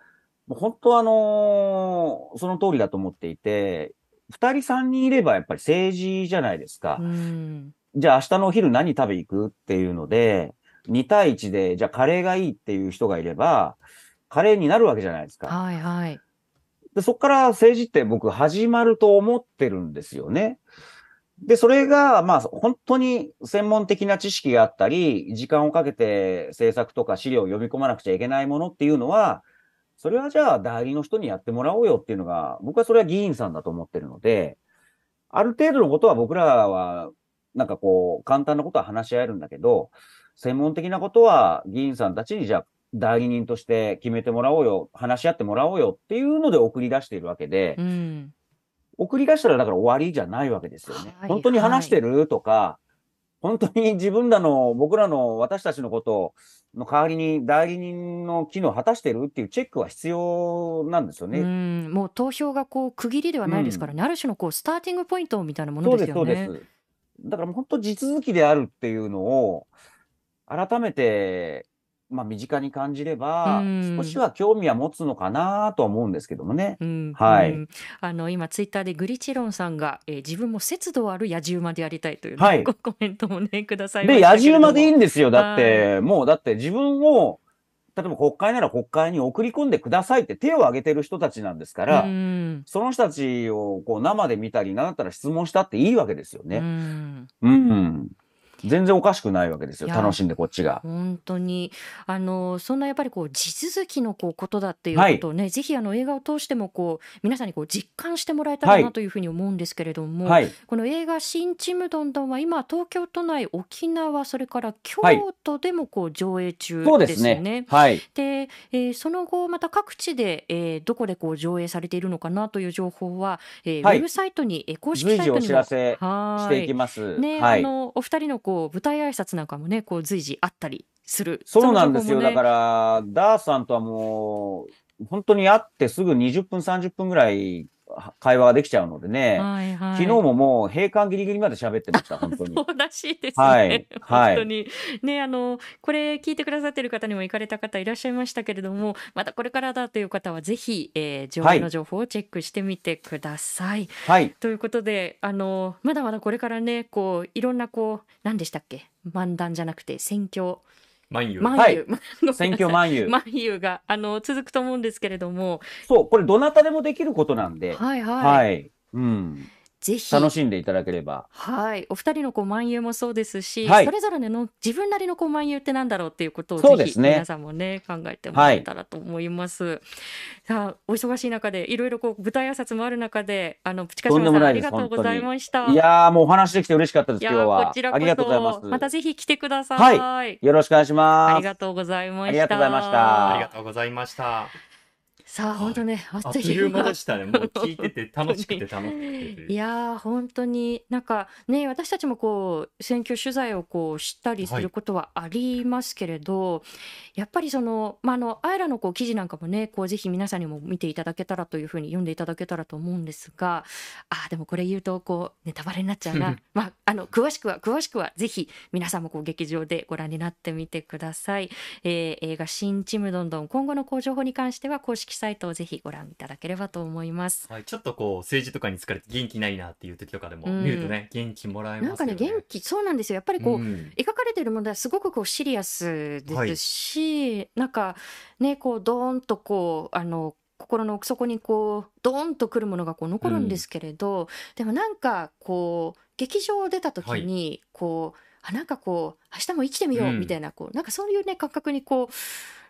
[SPEAKER 3] もう本当あのその通りだと思っていて、二人三人いればやっぱり政治じゃないですか。
[SPEAKER 1] うん。
[SPEAKER 3] じゃあ明日のお昼何食べ行くっていうので、2対1で、じゃあカレーがいいっていう人がいれば、カレーになるわけじゃないですか。
[SPEAKER 1] はいはい。
[SPEAKER 3] で、そこから政治って僕始まると思ってるんですよね。で、それが、まあ、本当に専門的な知識があったり、時間をかけて政策とか資料を読み込まなくちゃいけないものっていうのは、それはじゃあ代理の人にやってもらおうよっていうのが、僕はそれは議員さんだと思ってるので、ある程度のことは僕らは、なんかこう、簡単なことは話し合えるんだけど、専門的なことは議員さんたちにじゃあ代理人として決めてもらおうよ、話し合ってもらおうよっていうので送り出しているわけで、
[SPEAKER 1] うん。
[SPEAKER 3] 送り出したらだから終わりじゃないわけですよね。
[SPEAKER 1] はい
[SPEAKER 3] 本当に話してるとか、本当に自分らの、僕らの、私たちのことの代わりに代理人の機能を果たしてるっていうチェックは必要なんですよ
[SPEAKER 1] う
[SPEAKER 3] ね。
[SPEAKER 1] ん、もう投票がこう区切りではないですからね、ある種のこうスターティングポイントみたいなもので
[SPEAKER 3] そうですす、そう
[SPEAKER 1] よね。
[SPEAKER 3] です。だから本当地続きであるっていうのを、改めて、まあ身近に感じれば
[SPEAKER 1] うん、
[SPEAKER 3] 少しは興味は持つのかなとは思うんですけどもね。
[SPEAKER 1] うん
[SPEAKER 3] はい
[SPEAKER 1] うんあの今ツイッターでグリチロンさんが、えー自分も節度ある野獣馬でやりたいというね、
[SPEAKER 3] はい
[SPEAKER 1] ごコメントもねくださいま
[SPEAKER 3] で、野獣馬でいいんですよ。だっ
[SPEAKER 1] は
[SPEAKER 3] て、もうだって自分を、例えば国会なら国会に送り込んでくださいって手を挙げてる人たちなんですから、
[SPEAKER 1] うん
[SPEAKER 3] その人たちをこう生で見たり、なんだったら質問したっていいわけですよ
[SPEAKER 1] う
[SPEAKER 3] ね。
[SPEAKER 1] ん
[SPEAKER 3] うん。全然おかしくないわけですよ。楽しんでこっちが。
[SPEAKER 1] 本当にあのそんなやっぱりこう地続きのこうことだっていうことをね、ぜひあの映画を通してもこう皆さんにこう実感してもらえたら
[SPEAKER 3] は
[SPEAKER 1] ないというふうに思うんですけれども、
[SPEAKER 3] はい。
[SPEAKER 1] この映画「新ちむどんどん」は今東京都内沖縄それから京
[SPEAKER 3] はい
[SPEAKER 1] 都でもこう上映中で
[SPEAKER 3] ですす
[SPEAKER 1] よね。
[SPEAKER 3] ね。はい。
[SPEAKER 1] で、えーその後また各地で、えーどこでこう上映されているのかなという情報は、えー
[SPEAKER 3] はい
[SPEAKER 1] ウェブサイトに、えー公式サイトにも
[SPEAKER 3] 知らせ
[SPEAKER 1] は
[SPEAKER 3] していき
[SPEAKER 1] ー
[SPEAKER 3] ます。
[SPEAKER 1] いね、
[SPEAKER 3] はい。
[SPEAKER 1] あのお二人のこう舞台挨拶なんかもねこう随時あったりする
[SPEAKER 3] そうなんですよ。だか
[SPEAKER 1] ら
[SPEAKER 3] ら、ダースさんとはもう、本当に会ってすぐ20分、30分ぐらい会話ができちゃうのでね。
[SPEAKER 1] はいはい、
[SPEAKER 3] 昨日ももう閉館ギリギリまで喋ってました、本当に。
[SPEAKER 1] そうらしいですね。
[SPEAKER 3] はいはい
[SPEAKER 1] 本当に。ね、あの、これ聞いてくださってる方にも行かれた方いらっしゃいましたけれども、またこれからだという方はぜひ、えー、上映の情報をチェックしてみてください。
[SPEAKER 3] はい。
[SPEAKER 1] ということで、あの、まだまだこれからね、こう、いろんなこう、何でしたっけ？漫談じゃなくて選挙、
[SPEAKER 2] 万有。
[SPEAKER 3] はい
[SPEAKER 1] 漫遊、ごめんなさい
[SPEAKER 3] 選挙万有。
[SPEAKER 1] 漫遊が、あの、続くと思うんですけれども、
[SPEAKER 3] そう、これどなたでもできることなんで、
[SPEAKER 1] はいはい。
[SPEAKER 3] はい。うん。
[SPEAKER 1] ぜひ。
[SPEAKER 3] 楽しんでいただければ。
[SPEAKER 1] はい、お二人のこう漫遊もそうですし、
[SPEAKER 3] はい
[SPEAKER 1] それぞれの自分なりのこう漫遊ってなんだろうっていうことをぜひ
[SPEAKER 3] そうですね
[SPEAKER 1] 皆さんもね考えてもらえたらと思います。さあお忙しい中でいろいろこう舞台挨拶もある中であのプチカシマさんありがとうございました。
[SPEAKER 3] いやー、もうお話できて嬉しかったです、今日は。
[SPEAKER 1] こちら
[SPEAKER 3] ありがとうござい
[SPEAKER 1] こそ
[SPEAKER 3] ます。
[SPEAKER 1] たぜひ来てください。
[SPEAKER 3] よろしくお願いします。
[SPEAKER 1] ありがとうございました。
[SPEAKER 3] ありがとうございました
[SPEAKER 2] ありがとうございました。
[SPEAKER 1] さあ本当ね、あ
[SPEAKER 2] あっという間でしたね。もう 聞いてて楽しくて楽しくてとい
[SPEAKER 1] やー本当になんかね私たちもこう選挙取材をこう知ったりすることはありますけれど、やっぱりそのまああのあいらのこう記事なんかもねこうぜひ皆さんにも見ていただけたらというふうに読んでいただけたらと思うんですがあーでもこれ言うとこうネタバレになっちゃうな。まああの詳しくは詳しくはぜひ皆さんもこう劇場でご覧になってみてください、えー映画「新ちむどんどん」今後のこう情報に関しては公式サイトをぜひご覧いただければと思います。
[SPEAKER 2] はい、ちょっとこう政治とかに疲れて元気ないなっていう時とかでも
[SPEAKER 1] うん。
[SPEAKER 2] 見るとね、元気もらえますよね。
[SPEAKER 1] なんかね元気そうなんですよ。やっぱりこう、
[SPEAKER 2] ん。
[SPEAKER 1] 描かれている問題はすごくこうシリアスですし、なんかねこうドーンとこうあの心の奥底にこうドーンとくるものがこう残るんですけれど、でもなんかこう劇場を出た時にこう、あなんかこう明日も生きてみよう
[SPEAKER 2] うん。
[SPEAKER 1] みたいな、こうなんかそういうね感覚にこう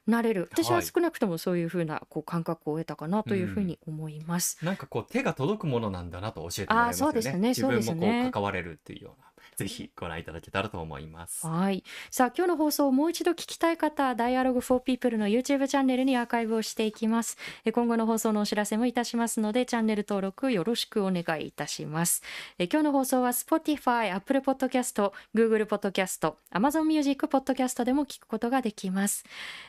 [SPEAKER 1] なれる私は
[SPEAKER 2] はい
[SPEAKER 1] 少なくともそういうふうなこう感覚を得たかなというふうに思います。
[SPEAKER 2] なんかこう手が届くものなんだなと教えてもらいますよね。
[SPEAKER 1] あーそうですね
[SPEAKER 2] 自分もこ
[SPEAKER 1] う
[SPEAKER 2] 関われるっていうような。ぜひご覧いただけたらと思います。
[SPEAKER 1] はい。さあ、今日の放送をもう一度聞きたい方は、Dialogue for People の YouTube チャンネルにアーカイブをしていきます。え今後の放送のお知らせもいたしますので、チャンネル登録よろしくお願いいたします。え今日の放送は Spotify、Apple Podcast、Google Podcast、Amazon Music Podcast でも聞くことができます。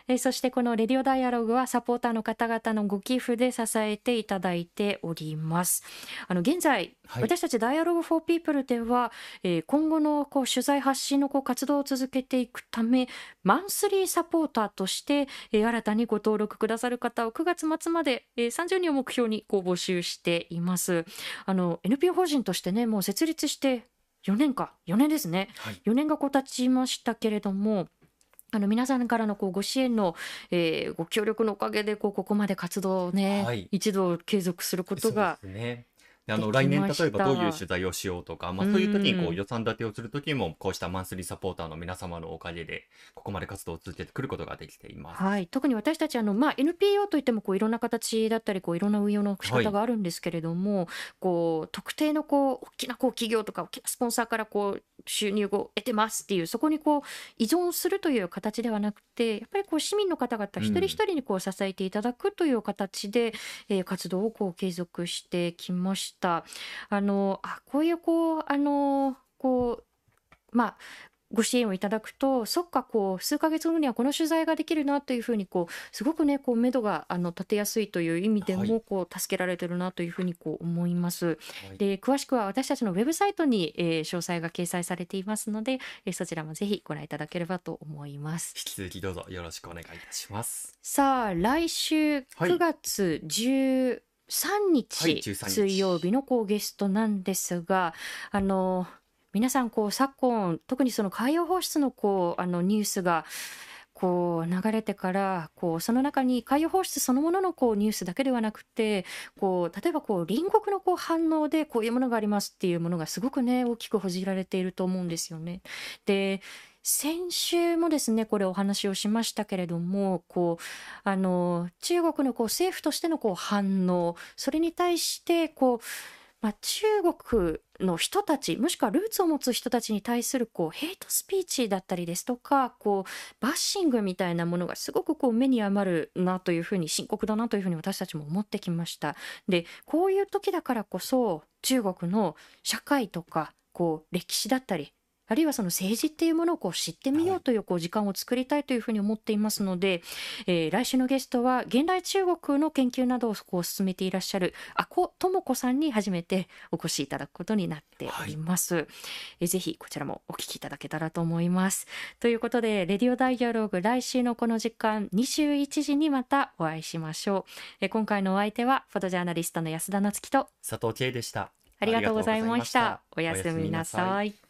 [SPEAKER 1] えそしてこのレディオダイアログはサポーターの方々のご寄付で支えていただいております。あの現在、
[SPEAKER 2] はい
[SPEAKER 1] 私たち Dialogue for People では、えーー今後のこう取材発信のこう活動を続けていくためマンスリーサポーターとして、えー新たにご登録くださる方を9月末まで、えー30人を目標にこう募集しています。あの NPO 法人としてねもう設立して4年か4年ですね
[SPEAKER 2] はい。
[SPEAKER 1] 4年がこう経ちましたけれどもあの皆さんからのこうご支援の、えーご協力のおかげでこうここまで活動をね、
[SPEAKER 2] はい
[SPEAKER 1] 一度継続することが
[SPEAKER 2] ね。であの来年例えばどういう取材をしようとか、まあ、
[SPEAKER 1] うん。
[SPEAKER 2] そういう時にこう予算立てをする時もこうしたマンスリーサポーターの皆様のおかげでここまで活動を続けてくることができています。
[SPEAKER 1] はい、特に私たちあの、まあ、NPO といってもこういろんな形だったりこういろんな運用の仕方があるんですけれども、こう特定のこう大きなこう企業とか大きなスポンサーからこう収入を得てますっていうそこにこう依存するという形ではなくてやっぱりこう市民の方々一人一人にこう支えていただくという形で、えー活動をこう継続してきました。あのあこういうこうあのこうまあご支援をいただくとそっかこう数ヶ月後にはこの取材ができるなというふうにこうすごくねこう目処があの立てやすいという意味で
[SPEAKER 2] はい
[SPEAKER 1] もこう助けられてるなというふうにこう思います。
[SPEAKER 2] はい
[SPEAKER 1] で詳しくは私たちのウェブサイトに、えー詳細が掲載されていますので、えーそちらもぜひご覧いただければと思います。
[SPEAKER 2] 引き続きどうぞよろしくお願いいたします。
[SPEAKER 1] さあ来週
[SPEAKER 2] はい
[SPEAKER 1] 9月13日、
[SPEAKER 2] はい13日
[SPEAKER 1] 水曜日のこうゲストなんですがあの皆さんこう昨今特にその海洋放出のこうあのニュースがこう流れてからこうその中に海洋放出そのもののこうニュースだけではなくてこう例えばこう隣国のこう反応でこういうものがありますっていうものがすごくね大きく報じられていると思うんですよね。で先週もですねこれお話をしましたけれどもこうあの中国のこう政府としてのこう反応それに対してこう、まあ、中国の人たちもしくはルーツを持つ人たちに対するこうヘイトスピーチだったりですとかこうバッシングみたいなものがすごくこう目に余るなというふうに深刻だなというふうに私たちも思ってきました。でこういう時だからこそ中国の社会とかこう歴史だったりあるいはその政治っていうものをこう知ってみようというこう時間を作りたいというふうに思っていますので、えー来週のゲストは現代中国の研究などをこう進めていらっしゃる阿古智子さんに初めてお越しいただくことになっております。えーぜひこちらもお聞きいただけたらと思います。ということで、レディオダイアログ来週のこの時間21時にまたお会いしましょう。えー今回のお相手はフォトジャーナリストの安田なつきと
[SPEAKER 2] 佐藤圭でした。
[SPEAKER 1] ありがとうございました。お
[SPEAKER 2] お
[SPEAKER 1] やすみなさ
[SPEAKER 2] い。
[SPEAKER 1] い。